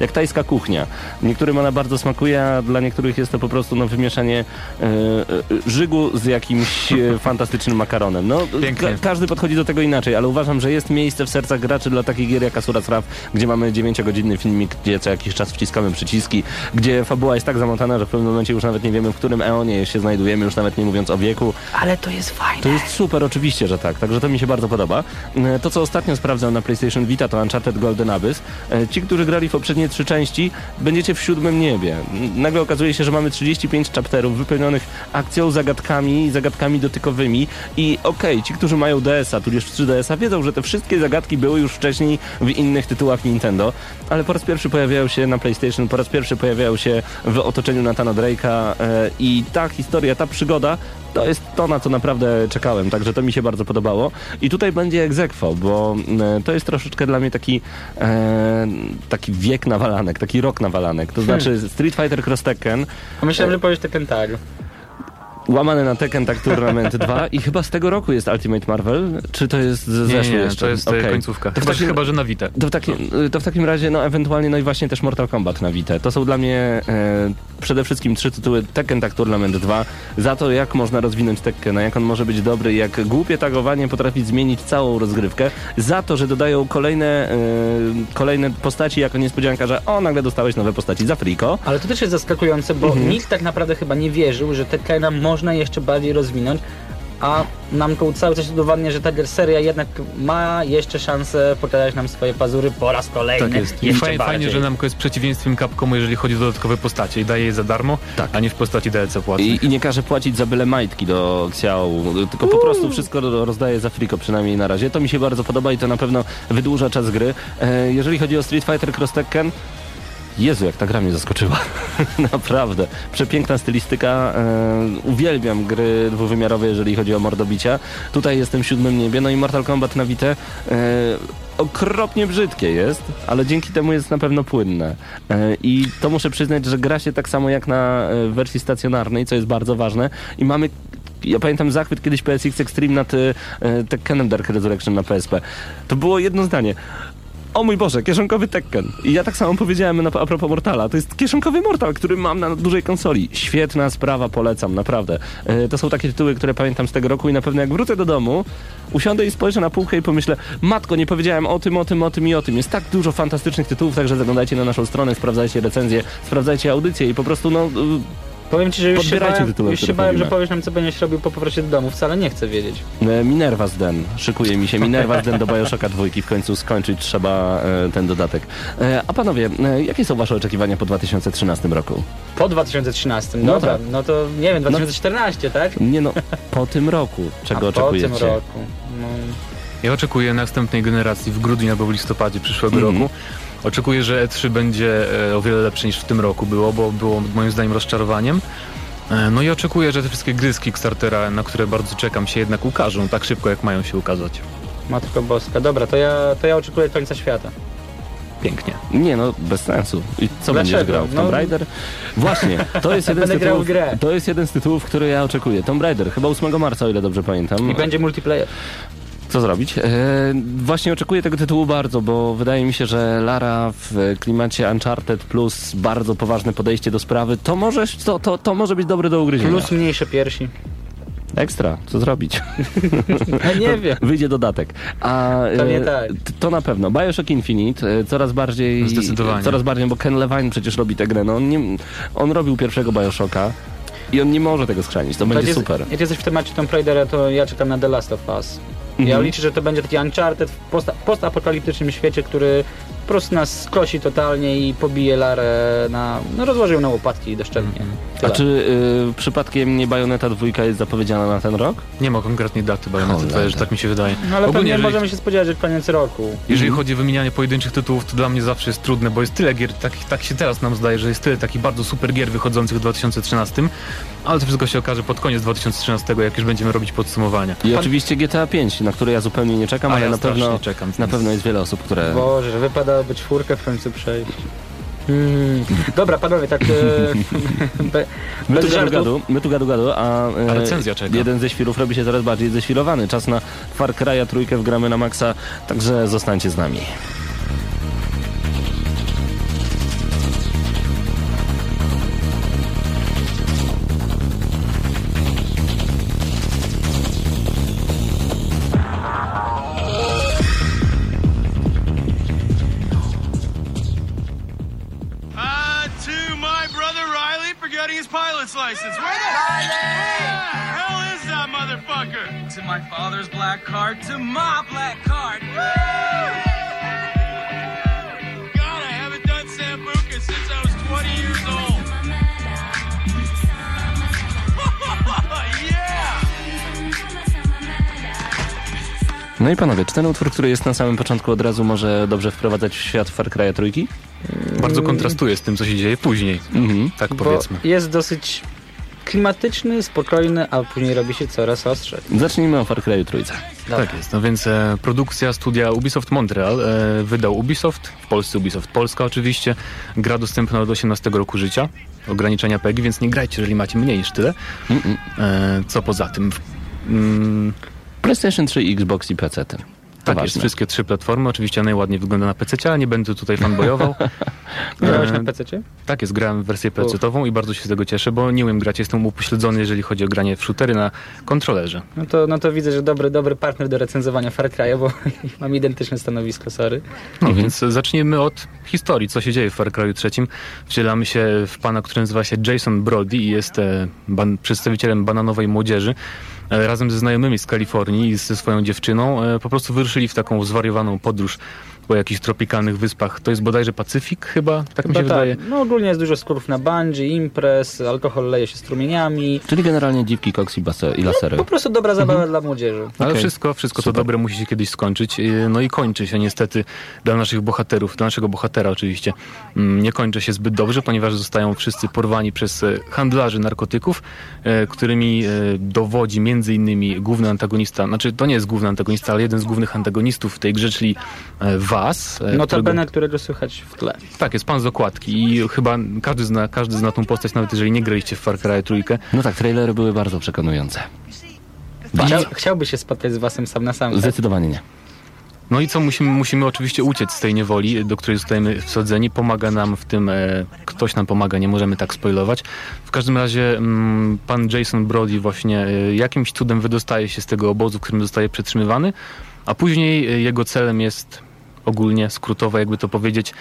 jak tajska kuchnia. Niektórym ona bardzo smakuje, a dla niektórych jest to po prostu no, wymieszanie e, e, żygu z jakimś e, fantastycznym makaronem. No, Pięknie. ka- każdy podchodzi do tego inaczej, ale uważam, że jest miejsce w sercach graczy dla takich gier jak Asura Wrath, gdzie mamy 9-godzinny filmik, gdzie co jakiś czas wciskamy przyciski, gdzie fabuła jest tak zamontana, że w pewnym momencie już nawet nie wiemy, w którym eonie się znajdujemy, już nawet nie mówiąc o wieku. Ale to jest fajne. To jest super, oczywiście, że tak. Także to mi się bardzo podoba. E, To, co ostatnio sprawdzam na PlayStation Vita, to Uncharted Golden Abyss. E, Ci, którzy grali w poprzednie trzy części, będziecie w siódmym niebie. Nagle okazuje się, że mamy 35 chapterów wypełnionych akcją, zagadkami, zagadkami dotykowymi i okej, ci, którzy mają DS-a, tudzież 3DS-a, wiedzą, że te wszystkie zagadki były już wcześniej w innych tytułach Nintendo, ale po raz pierwszy pojawiają się na PlayStation, po raz pierwszy pojawiają się w otoczeniu Nathana Drake'a e, i ta historia, ta przygoda to jest to, na co naprawdę czekałem, także to mi się bardzo podobało. I tutaj będzie egzekwo, bo e, to jest troszeczkę dla mnie taki, e, taki wiek nawalanek, taki rok nawalanek. To znaczy Street Fighter Cross Tekken, A Myślałem, że powiesz Tekken Tag. Łamane na Tekken Tag Tournament 2 i chyba z tego roku jest Ultimate Marvel, czy to jest z Nie, zeszły nie, jeszcze? to jest e, Okej. końcówka. To w Chyba, takim- chyba, że na Vita. To w, takim, to w takim razie, no ewentualnie, no i właśnie też Mortal Kombat na Vita. To są dla mnie e, przede wszystkim trzy tytuły Tekken Tag Tournament 2 za to, jak można rozwinąć Tekkena, jak on może być dobry, jak głupie tagowanie potrafi zmienić całą rozgrywkę, za to, że dodają kolejne, e, kolejne postaci jako niespodzianka, że o, nagle dostałeś nowe postaci za friko. Ale to też jest zaskakujące, bo Mhm. nikt tak naprawdę chyba nie wierzył, że Tekkena można jeszcze bardziej rozwinąć, a nam to cały czas udowadnia, że ta seria jednak ma jeszcze szansę pokazać nam swoje pazury po raz kolejny. Tak jest. I fajnie, bardziej. że Namco jest przeciwieństwem Capcomu, jeżeli chodzi o dodatkowe postacie i daje je za darmo, Tak. a nie w postaci DLC płatnych. I, I nie każe płacić za byle majtki do Xiao, tylko po prostu wszystko ro- rozdaje za friko, przynajmniej na razie. To mi się bardzo podoba i to na pewno wydłuża czas gry. E, jeżeli chodzi o Street Fighter Cross Tekken, Jezu, jak ta gra mnie zaskoczyła. Naprawdę. Przepiękna stylistyka. E, uwielbiam gry dwuwymiarowe, jeżeli chodzi o mordobicia. Tutaj jestem w siódmym niebie. No i Mortal Kombat na Vita. E, okropnie brzydkie jest, ale dzięki temu jest na pewno płynne. E, I to muszę przyznać, że gra się tak samo jak na wersji stacjonarnej, co jest bardzo ważne. I mamy ja pamiętam zachwyt kiedyś PSX Extreme nad e, Tekkenem Dark Resurrection na PSP. To było jedno zdanie. O mój Boże, kieszonkowy Tekken. I ja tak samo powiedziałem na, a propos Mortala. To jest kieszonkowy Mortal, który mam na dużej konsoli. Świetna sprawa, polecam, naprawdę. E, to są takie tytuły, które pamiętam z tego roku i na pewno jak wrócę do domu, usiądę i spojrzę na półkę i pomyślę, matko, nie powiedziałem o tym, o tym, o tym i o tym. Jest tak dużo fantastycznych tytułów, także zaglądajcie na naszą stronę, sprawdzajcie recenzje, sprawdzajcie audycje i po prostu, no... y, Powiem ci, że już się Podbierajcie bałem, tytuły, już się bałem że powiesz nam, co będziesz robił po powrocie do domu. Wcale nie chcę wiedzieć. E, Minerva z Den. Szykuje mi się Minerva z Den do Bioshocka dwójki. W końcu skończyć trzeba e, ten dodatek. E, a panowie, jakie są wasze oczekiwania po 2013 roku? Po 2013, No dobra. tak. No to nie wiem, 2014, tak? Nie no, po tym roku. Czego A oczekujecie? po tym roku. No, Ja oczekuję następnej generacji w grudniu albo w listopadzie przyszłego Mhm. roku. Oczekuję, że E3 będzie e, o wiele lepsze niż w tym roku było, bo było moim zdaniem rozczarowaniem. E, No i oczekuję, że te wszystkie gry z Kickstartera, na które bardzo czekam, się jednak ukażą tak szybko, jak mają się ukazać. Matko Boska. Dobra, to ja, to ja oczekuję końca świata. Pięknie. Nie no, bez sensu. I co Dlaczego? będziesz grał? W No- Tomb Raider? Właśnie, to jest jeden z tytułów, to jest jeden z tytułów, który ja oczekuję. Tomb Raider, chyba 8 marca, o ile dobrze pamiętam. I będzie multiplayer. Co zrobić? E, właśnie oczekuję tego tytułu bardzo, bo wydaje mi się, że Lara w klimacie Uncharted plus bardzo poważne podejście do sprawy, to może, to, to, to może być dobre do ugryzienia. Plus mniejsze piersi. Ekstra, co zrobić? Ja nie wiem. Wyjdzie dodatek. A To e, nie tak. t- to na pewno. Bioshock Infinite e, coraz bardziej Zdecydowanie. coraz bardziej, bo Ken Levine przecież robi tę grę. No, on, nie, on robił pierwszego Bioshocka i on nie może tego skrzanić. To będzie jak jest, super. Jak jesteś w temacie Tomb Raidera, to ja czekam na The Last of Us. Ja Mhm. liczę, że to będzie taki Uncharted w posta- postapokaliptycznym świecie, który prostu nas skosi totalnie i pobije Larę na... no rozłoży ją na łopatki doszczelnie. A Tyle. czy y, przypadkiem nie Bajoneta dwójka jest zapowiedziana na ten rok? Nie ma konkretnej daty Bajonety, Cholera. to, że tak mi się wydaje. No ale Ogólnie, pewnie jeżeli- możemy się spodziewać, że koniec roku. Jeżeli chodzi o wymienianie pojedynczych tytułów, to dla mnie zawsze jest trudne, bo jest tyle gier, tak, tak się teraz nam zdaje, że jest tyle takich bardzo super gier wychodzących w 2013, ale to wszystko się okaże pod koniec 2013, jak już będziemy robić podsumowania. I oczywiście GTA 5, na które ja zupełnie nie czekam, A ale ja na pewno, czekam. na pewno jest wiele osób, które... Boże, że wypadałoby czwórkę w końcu przejść. Mm. Dobra, panowie, tak e, be, My bez tu gadu, gadu, my tu gadu, gadu, a e, A recenzja czeka. jeden ze świrów robi się coraz bardziej ześwirowany. Czas na Far Cry'a trójkę wgramy na maksa, także zostańcie z nami. My father's black card, to my black card. God, I haven't done Sambuca since I was 20 years old. yeah! No i panowie, czy ten utwór, który jest na samym początku od razu może dobrze wprowadzać w świat Far Cry'a trójki? Bardzo kontrastuje z tym, co się dzieje później. Mhm. Tak Bo powiedzmy. jest dosyć klimatyczny, spokojny, a później robi się coraz ostrzej. Zacznijmy o Far Cry'u trójce. Tak jest, no więc e, produkcja studia Ubisoft Montreal e, wydał Ubisoft, w Polsce Ubisoft Polska oczywiście, gra dostępna od 18 roku życia, ograniczenia PEGI, więc nie grajcie, jeżeli macie mniej niż tyle. Mm-mm. E, co poza tym? Mm, PlayStation 3, Xbox i PC. To tak jest, ważne. wszystkie trzy platformy, oczywiście najładniej wygląda na PC, ale nie będę tutaj fanboyował. Grałeś E, na PC-cie? Tak jest, grałem w wersję PC-ową i bardzo się z tego cieszę, bo nie umiem grać, jestem upośledzony, jeżeli chodzi o granie w shootery na kontrolerze. No to, no to widzę, że dobry, dobry partner do recenzowania Far Cry'a, bo mam identyczne stanowisko, sorry. No więc zacznijmy od historii, co się dzieje w Far Cry'u trzecim. Wcielamy się w pana, który nazywa się Jason Brody i jest e, ban- przedstawicielem bananowej młodzieży. E, razem ze znajomymi z Kalifornii i ze swoją dziewczyną e, po prostu wyruszyli w taką zwariowaną podróż po jakichś tropikalnych wyspach. To jest bodajże Pacyfik chyba, tak mi się Chyba wydaje. tak. No ogólnie jest dużo skorów na bungee, imprez, alkohol leje się strumieniami. Czyli generalnie dziwki, koks i, base, i lasery. Po prostu dobra zabawa dla młodzieży. Ale wszystko, wszystko to Super. dobre musi się kiedyś skończyć. Yy, No i kończy się niestety dla naszych bohaterów, dla naszego bohatera oczywiście. mm, Nie kończy się zbyt dobrze, ponieważ zostają wszyscy porwani przez e, handlarzy narkotyków, e, którymi e, dowodzi między innymi główny antagonista, znaczy to nie jest główny antagonista, ale jeden z głównych antagonistów tej grze, czyli e, Was. e, Notabene, którego słychać w tle. Tak, jest pan z okładki i chyba każdy zna, każdy zna tą postać, nawet jeżeli nie graliście w Far Cry trójkę. No tak, trailery były bardzo przekonujące. Chciał, chciałby się spotkać z wasem sam na sam. Tak? Zdecydowanie nie. No i co, musimy, musimy oczywiście uciec z tej niewoli, do której zostajemy wsadzeni. Pomaga nam w tym, e, ktoś nam pomaga, nie możemy tak spoilować. W każdym razie mm, pan Jason Brody właśnie e, jakimś cudem wydostaje się z tego obozu, w którym zostaje przetrzymywany, a później e, jego celem jest ogólnie, skrótowo jakby to powiedzieć,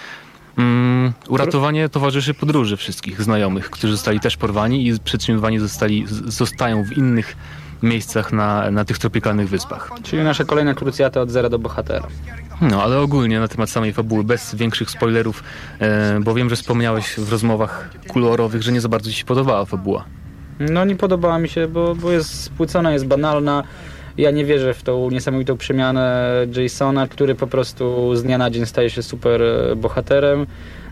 mm, uratowanie towarzyszy podróży wszystkich znajomych, którzy zostali też porwani i przetrzymywani zostali, zostają w innych miejscach na, na tych tropikalnych wyspach. Czyli nasza kolejna krucjata od zera do bohatera. No, ale ogólnie na temat samej fabuły, bez większych spoilerów, e, bo wiem, że wspomniałeś w rozmowach kolorowych, że nie za bardzo ci się podobała fabuła. No nie podobała mi się, bo, bo jest spłycona, jest banalna. Ja nie wierzę w tą niesamowitą przemianę Jasona, który po prostu z dnia na dzień staje się super e, bohaterem.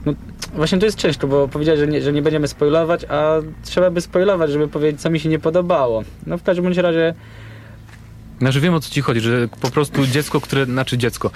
No, właśnie to jest ciężko, bo powiedziałeś, że nie, że nie będziemy spoilować, a trzeba by spoilować, żeby powiedzieć, co mi się nie podobało. No w każdym razie Znaczy wiem o co ci chodzi, że po prostu dziecko, które, znaczy dziecko,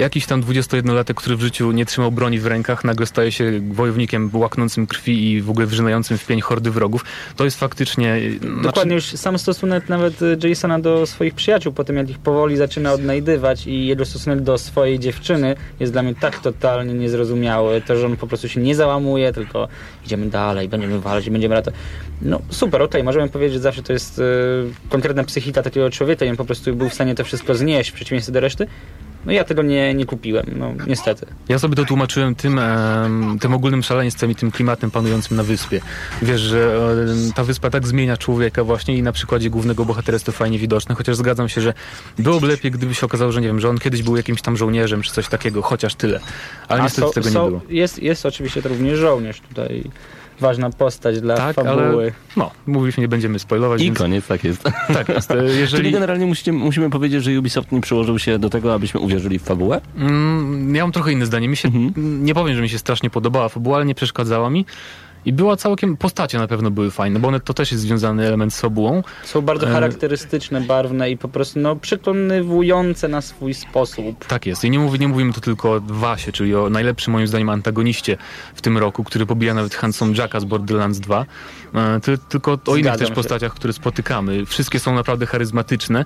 jakiś tam 21-latek, który w życiu nie trzymał broni w rękach, nagle staje się wojownikiem łaknącym krwi i w ogóle wrzynającym w pień hordy wrogów. To jest faktycznie... Znaczy, Dokładnie, już sam stosunek nawet y, Jasona do swoich przyjaciół, po tym jak ich powoli zaczyna odnajdywać i jego stosunek do swojej dziewczyny jest dla mnie tak totalnie niezrozumiały. To, że on po prostu się nie załamuje, tylko idziemy dalej, będziemy walczyć, będziemy ratować. No super, okej, możemy powiedzieć, że zawsze to jest y, konkretna psychika takiego człowieka i on po prostu był w stanie to wszystko znieść w przeciwieństwie do reszty, No ja tego nie, nie kupiłem, no niestety. Ja sobie to tłumaczyłem tym, tym ogólnym szaleństwem i tym klimatem panującym na wyspie. Wiesz, że ta wyspa tak zmienia człowieka właśnie i na przykładzie głównego bohatera jest to fajnie widoczne, chociaż zgadzam się, że byłoby lepiej, gdyby się okazało, że nie wiem, że on kiedyś był jakimś tam żołnierzem czy coś takiego, chociaż tyle. Ale A niestety są- tego nie są- było. Jest, jest oczywiście to również żołnierz tutaj. Ważna postać dla Tak, fabuły. ale no, mówiliśmy, nie będziemy spoilować, I więc koniec, tak jest. tak jest. E, Czyli Jeżeli... generalnie musicie, musimy powiedzieć, że Ubisoft nie przyłożył się do tego, abyśmy uwierzyli w fabułę? Mm, ja mam trochę inne zdanie. Mi się, Mhm. nie powiem, że mi się strasznie podobała fabuła, ale nie przeszkadzała mi. I była całkiem, postacie na pewno były fajne, bo one to też jest związany element z fabułą. Są bardzo E, charakterystyczne, barwne i po prostu no, przekonywujące na swój sposób. Tak jest. I nie, mówi, nie mówimy tu tylko o Wasie, czyli o najlepszym moim zdaniem antagoniście w tym roku, który pobija nawet Handsome Jacka z Borderlands 2. E, ty, tylko o innych Zgadzam też się. postaciach, które spotykamy. Wszystkie są naprawdę charyzmatyczne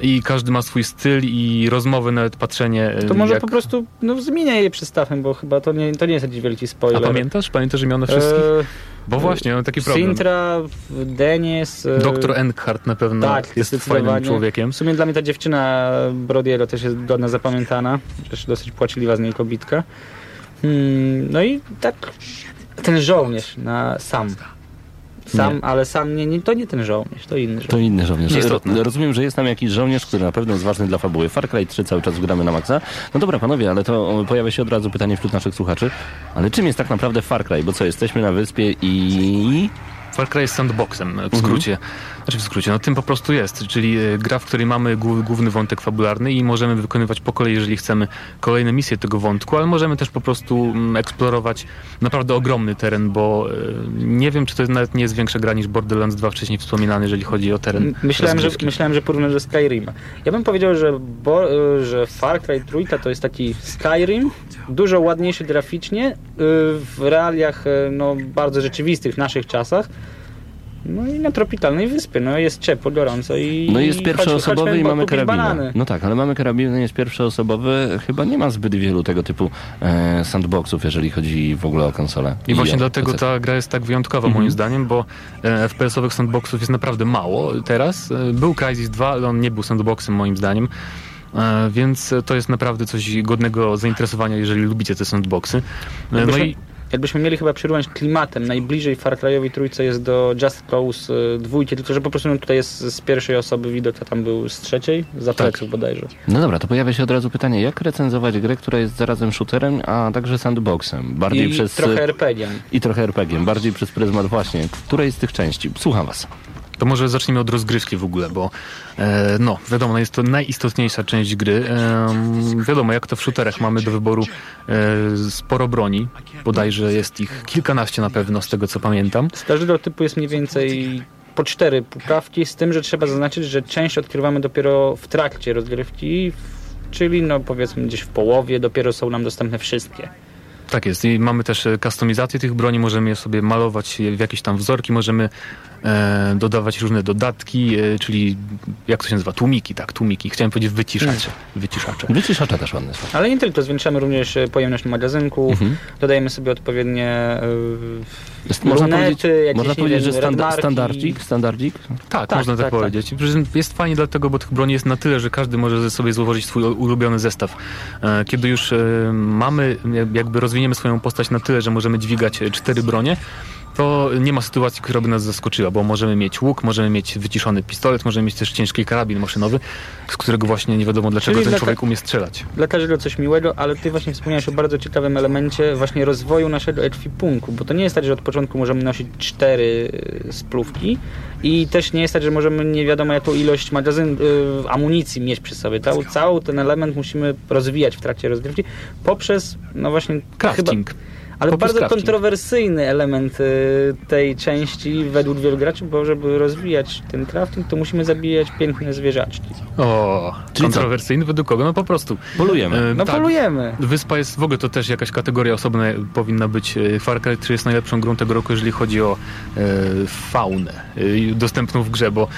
i każdy ma swój styl i rozmowy, nawet patrzenie. e, To może jak... po prostu no, zmienia je przystawem, bo chyba to nie, to nie jest jakiś wielki A spoiler. pamiętasz? Pamiętasz imiona wszystkich? E, Bo właśnie, mam taki problem. Sintra, Denis... e, Doktor Enkhart na pewno tak, jest fajnym człowiekiem. W sumie dla mnie ta dziewczyna Brodiego też jest godna zapamiętana. Też dosyć płaczliwa z niej kobitka. Hmm, no i tak ten żołnierz na sam. Sam, Nie. ale sam nie, nie, to nie ten żołnierz, to inny żołnierz. To inny żołnierz. Nieistotne. Ro- Rozumiem, że jest tam jakiś żołnierz, który na pewno jest ważny dla fabuły. Far Cry 3 cały czas gramy na maksa. No dobra, panowie, ale to pojawia się od razu pytanie wśród naszych słuchaczy. Ale czym jest tak naprawdę Far Cry? Bo co, jesteśmy na wyspie i... Far Cry jest sandboxem w skrócie. Znaczy w skrócie, no tym po prostu jest, czyli e, gra, w której mamy głó- główny wątek fabularny i możemy wykonywać po kolei, jeżeli chcemy, kolejne misje tego wątku, ale możemy też po prostu mm, eksplorować naprawdę ogromny teren, bo e, nie wiem, czy to nawet nie jest większa gra niż Borderlands 2 wcześniej wspominany, jeżeli chodzi o teren Myślałem że, myślałem, że porównasz do Skyrima. Ja bym powiedział, że, bo, y, że Far Cry trójka to jest taki Skyrim, dużo ładniejszy graficznie, w realiach no, bardzo rzeczywistych, w naszych czasach. No i na tropikalnej wyspie, no jest ciepło, gorąco i... No jest pierwszoosobowy i mamy karabiny. banany. No tak, ale mamy karabiny, jest pierwszoosobowy. Chyba nie ma zbyt wielu tego typu e, sandboxów, jeżeli chodzi w ogóle o konsolę. I właśnie o dlatego PC. ta gra jest tak wyjątkowa moim zdaniem, bo e, FPS-owych sandboxów jest naprawdę mało teraz. E, Był Crysis 2, ale on nie był sandboxem moim zdaniem. E, Więc to jest naprawdę coś godnego zainteresowania, jeżeli lubicie te sandboxy. E, No Jakbyśmy, i jakbyśmy mieli chyba przyrównać klimatem, najbliżej Far Cryowi trójce jest do Just Cause y, dwójki, tylko że po prostu no, tutaj jest z pierwszej osoby widok, a tam był z trzeciej, za Tak. bodajże. No dobra, to pojawia się od razu pytanie, jak recenzować grę, która jest zarazem shooterem, a także sandboxem? Bardziej I przez... trochę RPG-iem. I trochę RPG-iem, bardziej przez pryzmat właśnie. Której z tych części? Słucham was. To może zacznijmy od rozgrywki w ogóle, bo e, no, wiadomo, jest to najistotniejsza część gry. E, wiadomo, jak to w shooterach mamy do wyboru e, sporo broni, bodajże jest ich kilkanaście na pewno, z tego co pamiętam. Z każdego typu jest mniej więcej po cztery poprawki, z tym, że trzeba zaznaczyć, że część odkrywamy dopiero w trakcie rozgrywki, czyli no powiedzmy gdzieś w połowie, dopiero są nam dostępne wszystkie. Tak jest i mamy też e, kustomizację tych broni, możemy je sobie malować w jakieś tam wzorki, możemy e, dodawać różne dodatki, e, czyli jak to się nazywa, tłumiki, tak, tłumiki, chciałem powiedzieć wyciszacze, wyciszacze. Wyciszacza też ładne słowo. Ale nie tylko, zwiększamy również e, pojemność magazynków, Mhm. dodajemy sobie odpowiednie Jest- Można lunety, powiedzieć, jakieś, można powiedzieć że standa, standardzik, standardzik? Tak, Tak, można tak, tak, tak. powiedzieć. Że Jest fajnie dlatego, bo tych broni jest na tyle, że każdy może sobie złożyć swój ulubiony zestaw. E, Kiedy już e, mamy, jakby rozwiniemy swoją postać na tyle, że możemy dźwigać e, cztery bronie, to nie ma sytuacji, która by nas zaskoczyła, bo możemy mieć łuk, możemy mieć wyciszony pistolet, możemy mieć też ciężki karabin maszynowy, z którego właśnie nie wiadomo dlaczego Czyli ten dla człowiek umie strzelać. Dla każdego coś miłego, ale ty właśnie wspomniałeś o bardzo ciekawym elemencie właśnie rozwoju naszego ekwipunku, bo to nie jest tak, że od początku możemy nosić cztery y, splówki i też nie jest tak, że możemy nie wiadomo jaką ilość magazyn, y, amunicji mieć przy sobie. Cały, cały ten element musimy rozwijać w trakcie rozgrywki poprzez, no właśnie, Crafting. Chyba, ale bardzo crafting. kontrowersyjny element y, tej części według wielu graczy, bo żeby rozwijać ten crafting, to musimy zabijać piękne zwierzaczki. O, Czyli co? kontrowersyjny według kogo? No po prostu. Polujemy. E, No tak. polujemy. Wyspa jest w ogóle to też jakaś kategoria osobna powinna być. E, Far Cry 3 jest najlepszą grą tego roku, jeżeli chodzi o e, faunę e, dostępną w grze, bo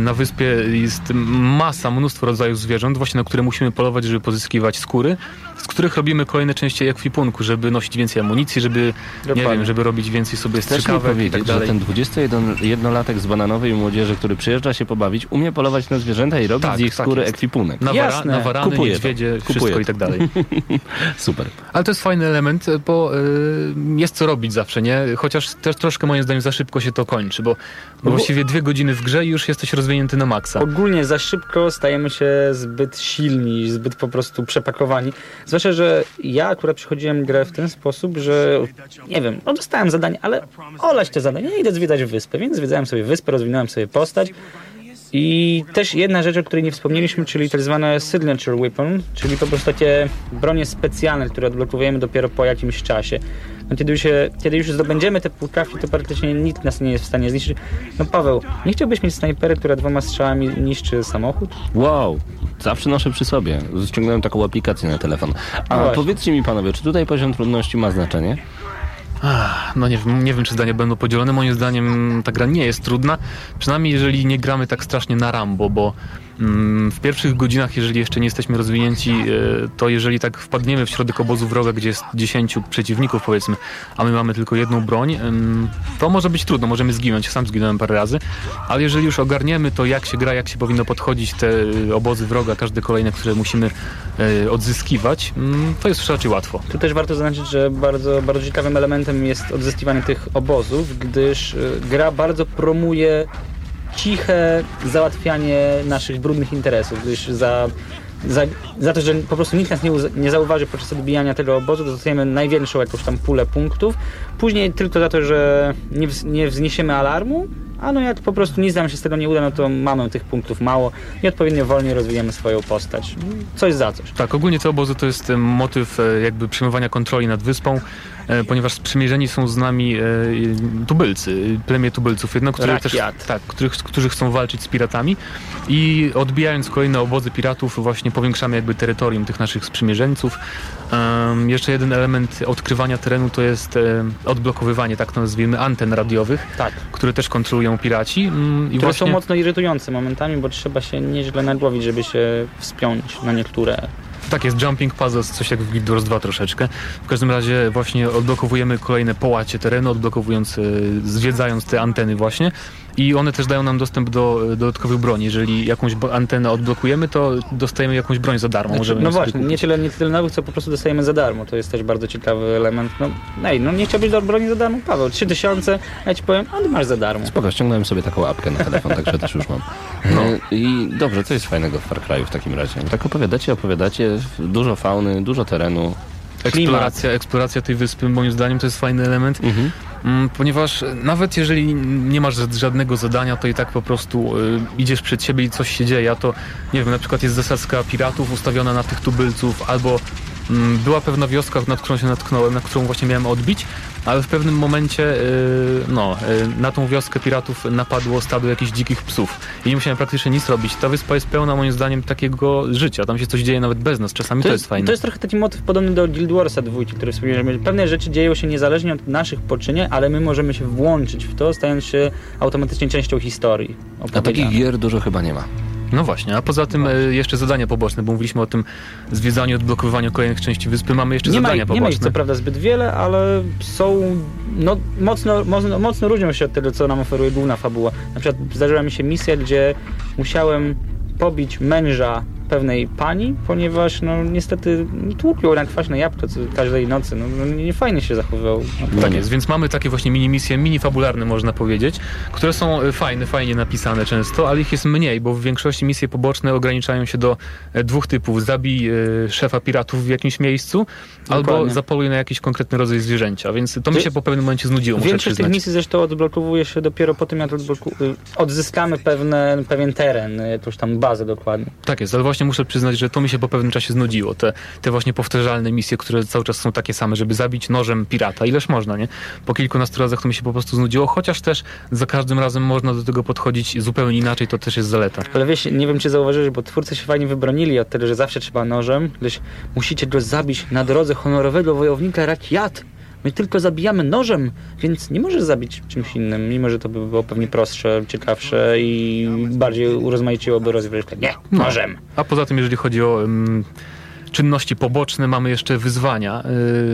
Na wyspie jest masa, mnóstwo rodzajów zwierząt, właśnie na które musimy polować, żeby pozyskiwać skóry, z których robimy kolejne części ekwipunku, żeby nosić więcej amunicji, żeby, nie Dokładnie. wiem, żeby robić więcej sobie strzykawek i powiedzieć, tak że dalej. ten 21-latek z bananowej młodzieży, który przyjeżdża się pobawić, umie polować na zwierzęta i robić Tak, z ich tak skóry jest. ekwipunek. Na, wara, Jasne. na warany, Kupuję to. niedźwiedzie, Kupuję wszystko to. i tak dalej. Super. Ale to jest fajny element, bo y, jest co robić zawsze, nie? Chociaż też troszkę moim zdaniem za szybko się to kończy, bo, bo właściwie dwie godziny w grze i już jesteś rozwinięty na maksa. Ogólnie za szybko stajemy się zbyt silni, zbyt po prostu przepakowani. Zwłaszcza, że ja akurat przychodziłem grę w ten sposób, że nie wiem, no dostałem zadanie, ale olać te zadania, ja idę zwiedzać wyspę, więc zwiedzałem sobie wyspę, rozwinąłem sobie postać. I też jedna rzecz, o której nie wspomnieliśmy, czyli tak zwane signature weapon, czyli po prostu takie bronie specjalne, które odblokowujemy dopiero po jakimś czasie. No kiedy, już się, kiedy już zdobędziemy te półkrawki, to praktycznie nikt nas nie jest w stanie zniszczyć. No Paweł, nie chciałbyś mieć snajpery, która dwoma strzałami niszczy samochód? Wow, zawsze noszę przy sobie. Ściągnąłem taką aplikację na telefon. A No powiedzcie mi panowie, czy tutaj poziom trudności ma znaczenie? Ach, No nie wiem, nie wiem, czy zdania będą podzielone. Moim zdaniem ta gra nie jest trudna. Przynajmniej jeżeli nie gramy tak strasznie na Rambo, bo w pierwszych godzinach, jeżeli jeszcze nie jesteśmy rozwinięci, e, to jeżeli tak wpadniemy w środek obozu wroga, gdzie jest 10 przeciwników powiedzmy, a my mamy tylko jedną broń, to może być trudno, możemy zginąć. Sam zginąłem parę razy, ale jeżeli już ogarniemy to, jak się gra, jak się powinno podchodzić te e, obozy wroga, każde kolejne, które musimy e, odzyskiwać, mm, to jest raczej łatwo. Tu też warto zaznaczyć, że bardzo, bardzo ciekawym elementem jest odzyskiwanie tych obozów, gdyż gra bardzo promuje ciche załatwianie naszych brudnych interesów, gdyż za, za, za to, że po prostu nikt nas nie, nie zauważy podczas odbijania tego obozu, dostajemy największą jakąś tam pulę punktów. Później tylko za to, że nie, nie wzniesiemy alarmu, a no jak po prostu nic nam się z tego nie uda, no to mamy tych punktów mało i odpowiednio wolniej rozwijamy swoją postać. Coś za coś. Tak, ogólnie te obozy to jest e, motyw e, jakby przejmowania kontroli nad wyspą, e, ponieważ sprzymierzeni są z nami tubylcy, plemię tubylców, jedno, które też, tak, których, którzy chcą walczyć z piratami i odbijając kolejne obozy piratów właśnie powiększamy jakby terytorium tych naszych sprzymierzeńców. Em, jeszcze jeden element odkrywania terenu to jest e, odblokowywanie, tak to nazwijmy, anten radiowych, Tak. które też kontrolują piraci mm, które właśnie... są mocno irytujące momentami, bo trzeba się nieźle nagłowić, żeby się wspiąć na niektóre. Tak jest, Jumping Puzzles, coś jak w Guild Wars 2 troszeczkę. W każdym razie właśnie odblokowujemy kolejne połacie terenu, odblokowując, e, zwiedzając te anteny właśnie i one też dają nam dostęp do e, dodatkowych broni. Jeżeli jakąś antenę odblokujemy, to dostajemy jakąś broń za darmo. Możemy no właśnie, nie tyle, nie tyle nowych, co po prostu dostajemy za darmo. To jest też bardzo ciekawy element. No, ej, no nie chciałbyś do broni za darmo, Paweł. 3000, ja ci powiem, a ty masz za darmo. Spoko, ściągnąłem sobie taką apkę na telefon, także też już mam. No. I dobrze, co jest fajnego w Far Cry'u w takim razie? Tak opowiadacie, opowiadacie, dużo fauny, dużo terenu. Eksploracja, eksploracja tej wyspy moim zdaniem to jest fajny element, Mhm. Mm, ponieważ nawet jeżeli nie masz ża- żadnego zadania, to i tak po prostu y, idziesz przed siebie i coś się dzieje, a to nie wiem, na przykład jest zasadzka piratów ustawiona na tych tubylców, albo była pewna wioska, nad którą się natknąłem, na którą właśnie miałem odbić, ale w pewnym momencie y, no, y, na tą wioskę piratów napadło stado jakichś dzikich psów i nie musiałem praktycznie nic robić. Ta wyspa jest pełna moim zdaniem takiego życia, tam się coś dzieje nawet bez nas, czasami to, jest fajne. To jest trochę taki motyw podobny do Guild Warsa dwójki, który wspomniałem. Pewne rzeczy dzieją się niezależnie od naszych poczynień, ale my możemy się włączyć w to, stając się automatycznie częścią historii. A takich gier dużo chyba nie ma. No właśnie, a poza tym e, jeszcze zadania poboczne, bo mówiliśmy o tym zwiedzaniu, odblokowywaniu kolejnych części wyspy, mamy jeszcze Nie ma, zadania nie ma ich poboczne. co prawda zbyt wiele, ale są no, mocno, mocno, mocno różnią się od tego, co nam oferuje główna fabuła. Na przykład zdarzyła mi się misja, gdzie musiałem pobić męża pewnej pani, ponieważ no niestety tłupił na kwaśne jabłko każdej nocy. No, no nie fajnie się zachowywał. Tak jest, więc mamy takie właśnie mini misje, mini fabularne można powiedzieć, które są e, fajne, fajnie napisane często, ale ich jest mniej, bo w większości misje poboczne ograniczają się do e, dwóch typów. Zabij e, szefa piratów w jakimś miejscu, albo Dokładnie. zapoluj na jakiś konkretny rodzaj zwierzęcia, więc to mi się po pewnym momencie znudziło, muszę Większość tych misji zresztą odblokowuje się dopiero po tym, jak y, odzyskamy pewne, pewien teren, y, jakąś tam bazę dokładnie. Tak jest, ale właśnie muszę przyznać, że to mi się po pewnym czasie znudziło. Te, te właśnie powtarzalne misje, które cały czas są takie same, żeby zabić nożem pirata. Ileż można, nie? Po kilkunastu razach to mi się po prostu znudziło, chociaż też za każdym razem można do tego podchodzić zupełnie inaczej, to też jest zaleta. Ale wiesz, nie wiem czy zauważyłeś, bo twórcy się fajnie wybronili od tego, że zawsze trzeba nożem, gdyż musicie go zabić na drodze honorowego wojownika Rakiat, My tylko zabijamy nożem, więc nie możesz zabić czymś innym, mimo że to by było pewnie prostsze, ciekawsze i bardziej urozmaiciłoby rozgrywkę. Nie, No. nożem. A poza tym, jeżeli chodzi o ym, czynności poboczne, mamy jeszcze wyzwania.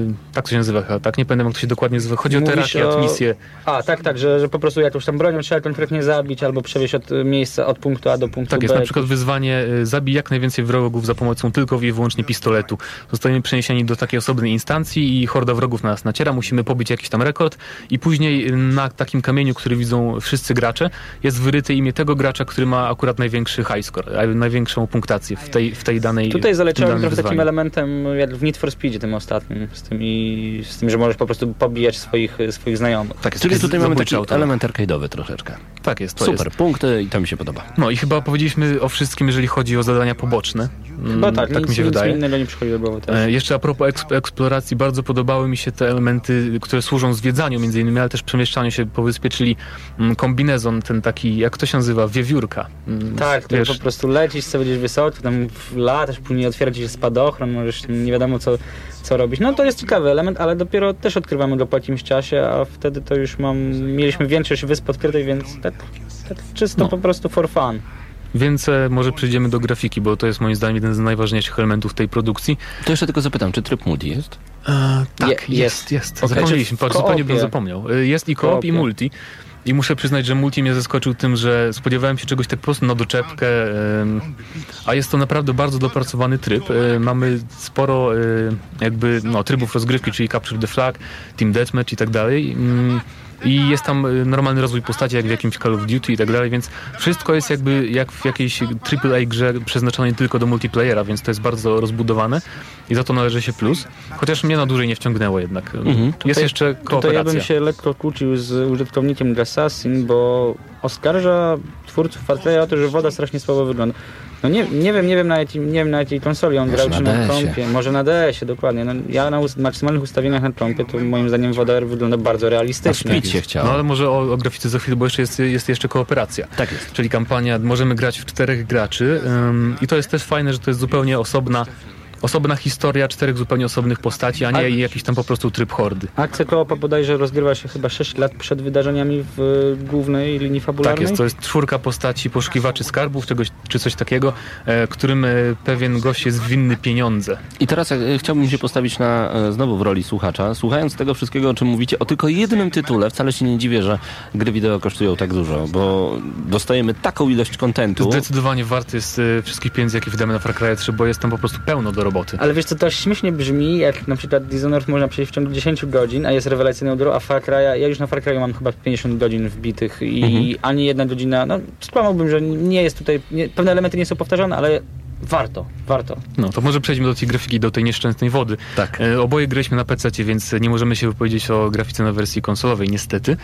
Yy, tak to się nazywa chyba, tak? Nie pamiętam, jak to się dokładnie nazywa. Chodzi o Mówisz terapię, o- misję. A, tak, tak, że, że po prostu jakąś tam bronią trzeba konkretnie zabić albo przewieźć od y, miejsca, od punktu A do punktu Tak jest, B. na przykład wyzwanie y, zabij jak najwięcej wrogów za pomocą tylko i wyłącznie pistoletu. Zostaniemy przeniesieni do takiej osobnej instancji i horda wrogów na nas naciera, musimy pobić jakiś tam rekord i później y, na takim kamieniu, który widzą wszyscy gracze, jest wyryte imię tego gracza, który ma akurat największy high score, największą punktację w tej, w tej danej Tutaj zaleciałem trochę takim elementem jak w Need for Speedzie tym ostatnim, z tym, i, z tym że możesz po prostu pobijać swoich, swoich znajomych. Tak jest, Czyli tutaj mamy taki automat. element arcade'owy troszeczkę. Tak jest, to Super, jest. punkty i to mi się podoba. No i chyba powiedzieliśmy o wszystkim, jeżeli chodzi o zadania poboczne. Mm, Chyba tak, tak nic, mi się nic wydaje. innego nie przychodzi do głowy teraz. E, Jeszcze a propos eks- eksploracji, bardzo podobały mi się te elementy, które służą zwiedzaniu między innymi, ale też przemieszczaniu się po wyspie, czyli mm, kombinezon, ten taki, jak to się nazywa, wiewiórka. Mm, Tak, to po prostu lecisz sobie gdzieś wysoko, tam latasz, później otwiera ci się spadochron, możesz nie wiadomo co, co robić. No to jest ciekawy element, ale dopiero też odkrywamy go po jakimś czasie, a wtedy to już mam, mieliśmy większość wysp odkrytej, więc tak, tak czysto No. po prostu for fun. Więc e, może przejdziemy do grafiki, bo to jest moim zdaniem jeden z najważniejszych elementów tej produkcji. To jeszcze tylko zapytam, czy tryb multi jest? E, tak, Je- jest, jest. jest. Okej. Zapomnieliśmy, patrz, zupełnie bym zapomniał. E, Jest i koop, i multi. I muszę przyznać, że multi mnie zaskoczył tym, że spodziewałem się czegoś tak po prostu na doczepkę, a jest to naprawdę bardzo dopracowany tryb. E, Mamy sporo e, jakby no, trybów rozgrywki, czyli Capture the Flag, Team Deathmatch i tak dalej. I jest tam e, normalny rozwój postaci, jak w jakimś Call of Duty i tak dalej, więc wszystko jest jakby jak w jakiejś AAA grze przeznaczonej tylko do multiplayera, więc to jest bardzo rozbudowane i za to należy się plus. Chociaż mnie na dłużej nie wciągnęło jednak. Jest Tutaj- jeszcze Tutaj kooperacja. ja bym się lekko kłócił z użytkownikiem Assassin, bo oskarża twórców Far Cry'a o to, że woda strasznie słabo wygląda. No nie, nie wiem, nie wiem na jakiej, nie wiem na jakiej konsoli on grał, czy na kompie, może na DS-ie, dokładnie. No, ja na ust- maksymalnych ustawieniach na kompie, to moim zdaniem woda wygląda bardzo realistycznie. spić się chciało. No ale może o, o grafice za chwilę, bo jeszcze jest, jest jeszcze kooperacja. Tak jest. Czyli kampania, możemy grać w czterech graczy ym, i to jest też fajne, że to jest zupełnie osobna, osobna historia czterech zupełnie osobnych postaci, a nie A- jakiś tam po prostu tryb hordy. Akcja koopa bodajże rozgrywa się chyba 6 lat przed wydarzeniami w y, głównej linii Tak fabularnej. jest, to jest czwórka postaci poszukiwaczy skarbów, czegoś, czy coś takiego, e, którym e, pewien gość jest winny pieniądze. I teraz e, chciałbym się postawić na, e, znowu w roli słuchacza. Słuchając tego wszystkiego, o czym mówicie, o tylko jednym tytule, wcale się nie dziwię, że gry wideo kosztują tak dużo, bo dostajemy taką ilość kontentu. Zdecydowanie warty jest e, wszystkich pieniędzy, jakie wydamy na Far Cry 3, bo jest tam po prostu pełno do roboty. Ale wiesz co, to śmiesznie brzmi, jak na przykład Dishonored można przejść w ciągu 10 godzin, a jest rewelacyjną grą, a Far Cry'a, ja już na Far Cry'u mam chyba 50 godzin wbitych i Mhm. ani jedna godzina, no skłamałbym, że nie jest tutaj, nie, pewne elementy nie są powtarzane, ale warto, warto. No to może przejdźmy do tej grafiki, do tej nieszczęsnej wody. Tak. E, oboje graliśmy na PC, więc nie możemy się wypowiedzieć o grafice na wersji konsolowej, niestety.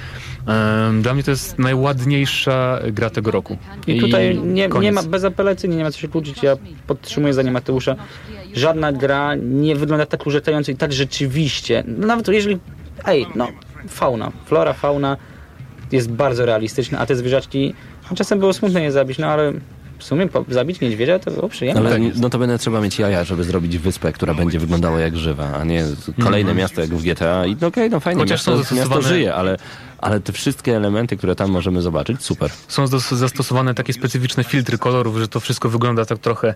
E, dla mnie to jest najładniejsza gra tego roku. I tutaj nie, nie ma, bezapelacyjnie nie ma co się kłócić, ja podtrzymuję zdanie Mateusza, żadna gra nie wygląda tak urzeczająco i tak rzeczywiście, no nawet jeżeli, ej, no, fauna, flora, fauna jest bardzo realistyczna, a te zwierzaczki, no, czasem było smutno je zabić, no ale w sumie po, zabić niedźwiedzia to było przyjemne. Ale jest. no to będę trzeba mieć jaja, żeby zrobić wyspę, która będzie wyglądała jak żywa, a nie kolejne miasto jak w GTA. I no okej, no fajnie, Chociaż są miasto, miasto zastosowane- żyje, ale, ale te wszystkie elementy, które tam możemy zobaczyć, super. Są zas- zastosowane takie specyficzne filtry kolorów, że to wszystko wygląda tak trochę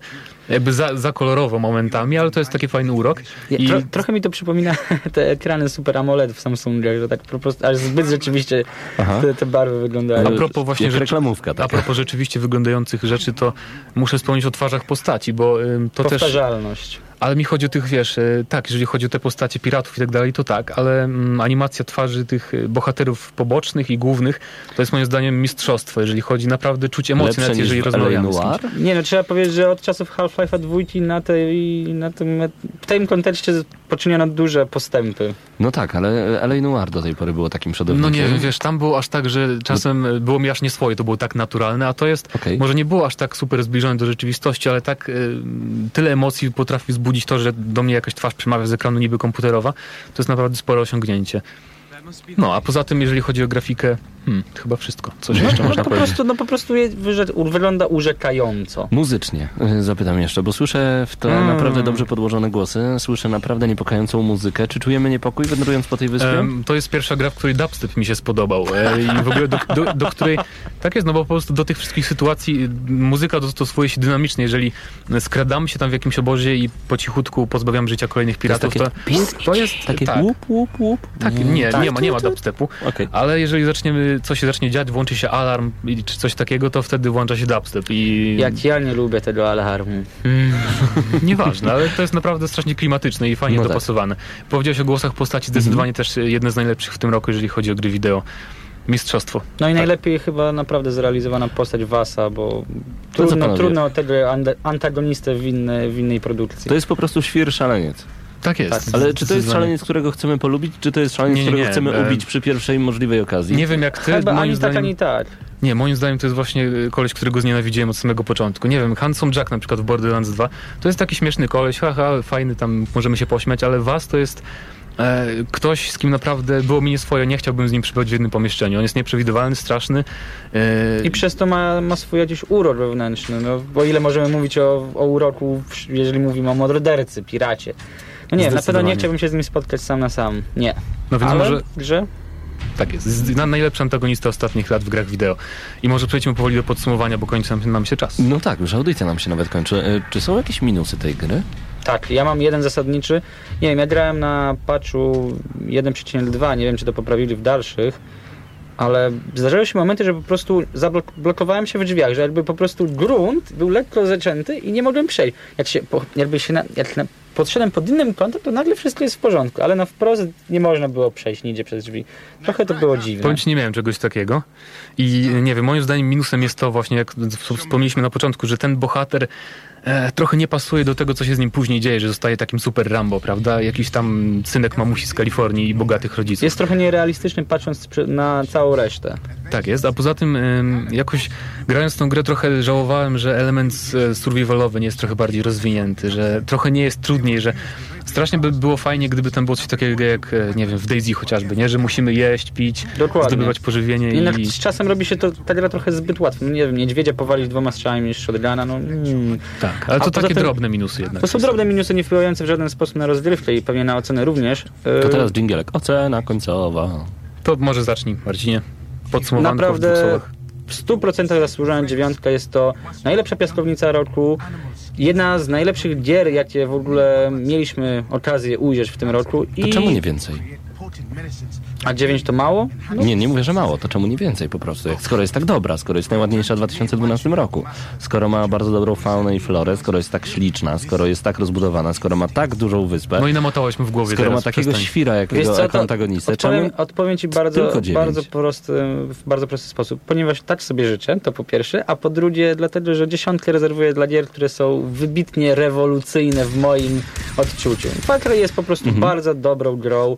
jakby za, za kolorowo momentami, ale to jest taki fajny urok. I tro, trochę mi to przypomina te ekrany Super AMOLED w Samsungach, że tak po prostu, aż zbyt rzeczywiście te, te barwy wyglądają. A propos właśnie jak rzeczy- reklamówka a taka. propos rzeczywiście wyglądających rzeczy, to muszę wspomnieć o twarzach postaci, bo ym, to też... Powtarzalność. Ale mi chodzi o tych, wiesz, e, tak, jeżeli chodzi o te postacie piratów i tak dalej, to tak, ale mm, animacja twarzy tych e, bohaterów pobocznych i głównych to jest moim zdaniem mistrzostwo, jeżeli chodzi naprawdę czuć emocje, nawet jeżeli rozmawiamy. Noir? Nie no, trzeba powiedzieć, że od czasów Half-Life'a dwójki na, tej, na tym, w tym kontekście poczyniono duże postępy. No tak, ale L.A. Noir do tej pory było takim No przodownikiem. nie wiem, wiesz, tam było aż tak, że czasem e, było mi aż nie swoje, to było tak naturalne, a to jest, Okej. może nie było aż tak super zbliżone do rzeczywistości, ale tak e, tyle emocji potrafi wzbudzić to, że do mnie jakaś twarz przemawia z ekranu niby komputerowa, to jest naprawdę spore osiągnięcie. No, a poza tym, jeżeli chodzi o grafikę, hmm, to chyba wszystko. Coś jeszcze no, można po powiedzieć. prostu, no po prostu je, wyrze- wygląda urzekająco. Muzycznie y, zapytam jeszcze, bo słyszę w tle Mm. naprawdę dobrze podłożone głosy, słyszę naprawdę niepokojącą muzykę. Czy czujemy niepokój wędrując po tej wyspie? Em, to jest pierwsza gra, w której dubstep mi się spodobał e, i w ogóle do, do, do której, tak jest, no bo po prostu do tych wszystkich sytuacji y, muzyka dostosuje się dynamicznie, jeżeli skradamy się tam w jakimś obozie i po cichutku pozbawiamy życia kolejnych piratów, to, takie to jest takie tak, łup, łup, łup. tak, nie, tak, nie ma, nie ma dubstepu, Okej. ale jeżeli zaczniemy, coś się zacznie dziać, włączy się alarm i- czy coś takiego, to wtedy włącza się dubstep i Jak ja nie lubię tego alarmu. Nieważne, ale to jest naprawdę strasznie klimatyczne i fajnie No tak. dopasowane. Powiedziałeś o głosach postaci, zdecydowanie też jedne z najlepszych w tym roku, jeżeli chodzi o gry wideo. Mistrzostwo. No i Tak. najlepiej chyba naprawdę zrealizowana postać Wasa, bo trudno, trudno o tego antagonistę w, inny, w innej produkcji. To jest po prostu świr szaleniec. Tak jest. Ale czy to jest szaleniec, którego chcemy polubić, czy to jest szaleniec, Nie, nie, którego nie. chcemy ubić przy pierwszej możliwej okazji? Nie wiem jak ty, Chyba moim ani zdaniem... tak, ani tak. Nie, moim zdaniem to jest właśnie y, koleś, którego znienawidziłem od samego początku. Nie wiem, Handsome Jack na przykład w Borderlands 2, to jest taki śmieszny koleś, haha, fajny, tam możemy się pośmiać, ale Was to jest e, ktoś, z kim naprawdę było mi nieswoje, nie chciałbym z nim przebywać w jednym pomieszczeniu. On jest nieprzewidywalny, straszny. E, I przez to ma, ma swój jakiś urok wewnętrzny, no, bo ile możemy mówić o, o uroku, jeżeli mówimy o mordercy, piracie. No nie, na pewno nie chciałbym się z nim spotkać sam na sam. Nie. no więc Ale może... grze? Tak jest. Na, najlepszy antagonista ostatnich lat w grach wideo. I może przejdźmy powoli do podsumowania, bo kończy nam, nam się czas. No tak, już audycja nam się nawet kończy. E, Czy są jakieś minusy tej gry? Tak, ja mam jeden zasadniczy. Nie wiem, ja grałem na patchu 1.2, nie wiem czy to poprawili w dalszych, ale zdarzały się momenty, że po prostu zablokowałem się w drzwiach, że jakby po prostu grunt był lekko zaczęty i nie mogłem przejść. Jak się, jakby się na, jak na, podszedłem pod innym kątem, to nagle wszystko jest w porządku, ale na wprost nie można było przejść nigdzie przez drzwi. Trochę to było dziwne. Powiem ci, nie miałem czegoś takiego. I nie wiem, moim zdaniem minusem jest to właśnie, jak wspomnieliśmy na początku, że ten bohater e, trochę nie pasuje do tego, co się z nim później dzieje, że zostaje takim super Rambo, prawda? Jakiś tam synek mamusi z Kalifornii i bogatych rodziców. Jest trochę nierealistyczny patrząc na całą resztę. Tak jest, a poza tym em, jakoś grając tą grę trochę żałowałem, że element e, survivalowy nie jest trochę bardziej rozwinięty, że trochę nie jest trudniej, że strasznie by było fajnie, gdyby tam było coś takiego jak, e, nie wiem, w Daisy chociażby, nie? Że musimy jeść, pić, Dokładnie. zdobywać pożywienie Jednak i... z czasem robi się to ta gra trochę zbyt łatwo. No nie wiem, niedźwiedzia powalić dwoma strzałami niż shotguna, no mm. Tak, ale A to poza takie tym- drobne minusy jednak. To są drobne minusy, nie wpływające w żaden sposób na rozgrywkę i pewnie na ocenę również. To Yy, teraz dżingielek. Ocena końcowa. To może zacznij, Marcinie. Podsumowanko w dwóch Naprawdę słowach. W 100% zasłużona dziewiątka jest to najlepsza piaskownica roku. Jedna z najlepszych gier, jakie w ogóle mieliśmy okazję ujrzeć w tym roku. To I... czemu nie więcej? A 9 to mało? No, Nie, nie mówię, że mało. To czemu nie więcej po prostu? Skoro jest tak dobra, skoro jest najładniejsza w 2012 roku, skoro ma bardzo dobrą faunę i florę, skoro jest tak śliczna, skoro jest tak rozbudowana, skoro ma tak dużą wyspę, No i namotałeś mu w głowie skoro ma teraz, takiego przestań. świra jakiego co, jako antagonistę, odpowiem, czemu odpowiem ci bardzo, bardzo, prosty, w bardzo prosty sposób. Ponieważ tak sobie życzę, to po pierwsze, a po drugie dlatego, że dziesiątkę rezerwuję dla gier, które są wybitnie rewolucyjne w moim odczuciu. Far Cry jest po prostu Mhm. bardzo dobrą grą,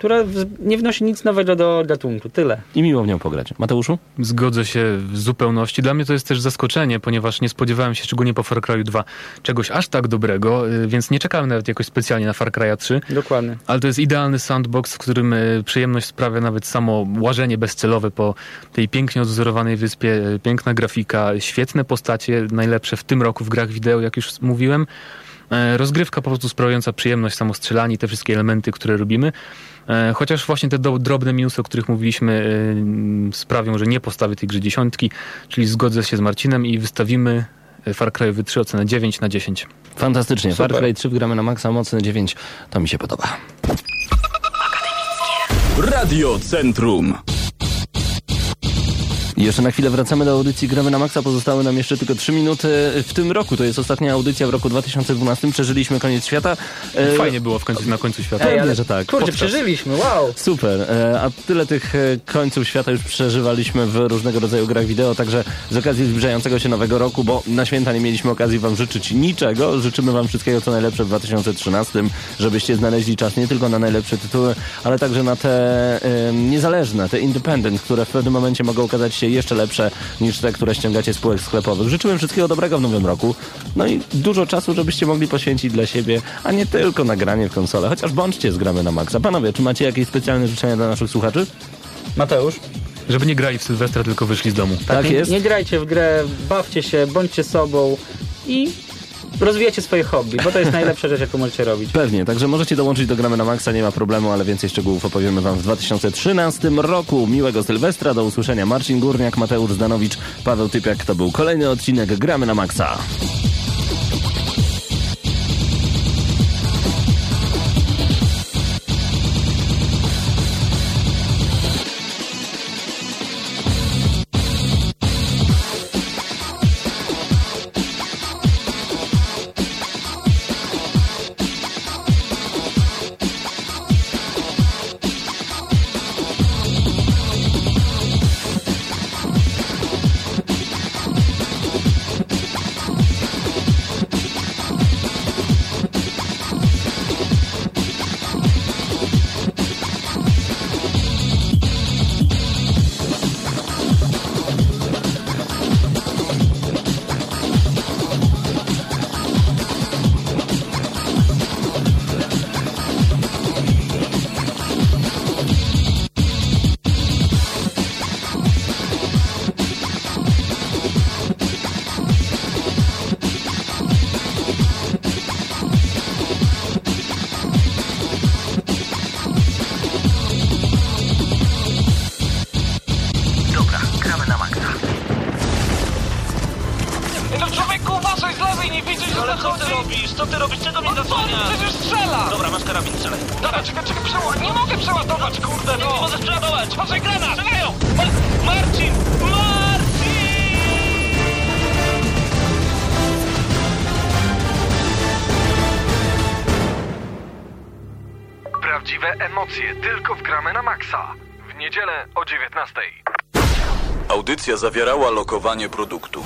która nie wnosi nic nowego do gatunku. Tyle. I miło w nią pograć. Mateuszu? Zgodzę się w zupełności. Dla mnie to jest też zaskoczenie, ponieważ nie spodziewałem się, szczególnie po Far Cry 2, czegoś aż tak dobrego, y, więc nie czekałem nawet jakoś specjalnie na Far Cry 3. Dokładnie. Ale to jest idealny sandbox, w którym y, przyjemność sprawia nawet samo łażenie bezcelowe po tej pięknie odwzorowanej wyspie, y, piękna grafika, świetne postacie, najlepsze w tym roku w grach wideo, jak już mówiłem. E, Rozgrywka po prostu sprawiająca przyjemność, samo strzelanie, te wszystkie elementy, które robimy. E, Chociaż właśnie te drobne minusy, o których mówiliśmy, y, sprawią, że nie postawię tej gry dziesiątki, czyli zgodzę się z Marcinem i wystawimy Far Cry 3 ocenę 9 na 10. Fantastycznie. Super. Far Cry 3 gramy na maksa, mocny 9. To mi się podoba. Radio Centrum. I Jeszcze na chwilę wracamy do audycji Gramy na Maxa. Pozostały nam jeszcze tylko 3 minuty w tym roku. To jest ostatnia audycja w roku 2012. Przeżyliśmy koniec świata. E, Fajnie było w końcu, na końcu świata. Pewnie, że tak. Kurczę, Podcast. przeżyliśmy, wow! Super, e, a tyle tych e, końców świata już przeżywaliśmy w różnego rodzaju grach wideo, także z okazji zbliżającego się nowego roku, bo na święta nie mieliśmy okazji wam życzyć niczego, życzymy wam wszystkiego co najlepsze w 2013, żebyście znaleźli czas nie tylko na najlepsze tytuły, ale także na te niezależne, te independent, które w pewnym momencie mogą okazać się jeszcze lepsze niż te, które ściągacie z spółek sklepowych. Życzyłem wszystkiego dobrego w nowym roku. No i dużo czasu, żebyście mogli poświęcić dla siebie, a nie tylko nagranie w konsolę. Chociaż bądźcie z gramy na maksa. Panowie, czy macie jakieś specjalne życzenia dla naszych słuchaczy? Mateusz? Żeby nie grali w Sylwestra, tylko wyszli z domu. Tak nie, jest? nie grajcie w grę, bawcie się, bądźcie sobą i rozwijacie swoje hobby, bo to jest najlepsza rzecz, jaką możecie robić. Pewnie, także możecie dołączyć do gramy na maksa, nie ma problemu, ale więcej szczegółów opowiemy wam w 2013 roku. Miłego Sylwestra, do usłyszenia. Marcin Górniak, Mateusz Zdanowicz, Paweł Typiak. To był kolejny odcinek Gramy na maksa. Zawierała lokowanie produktu.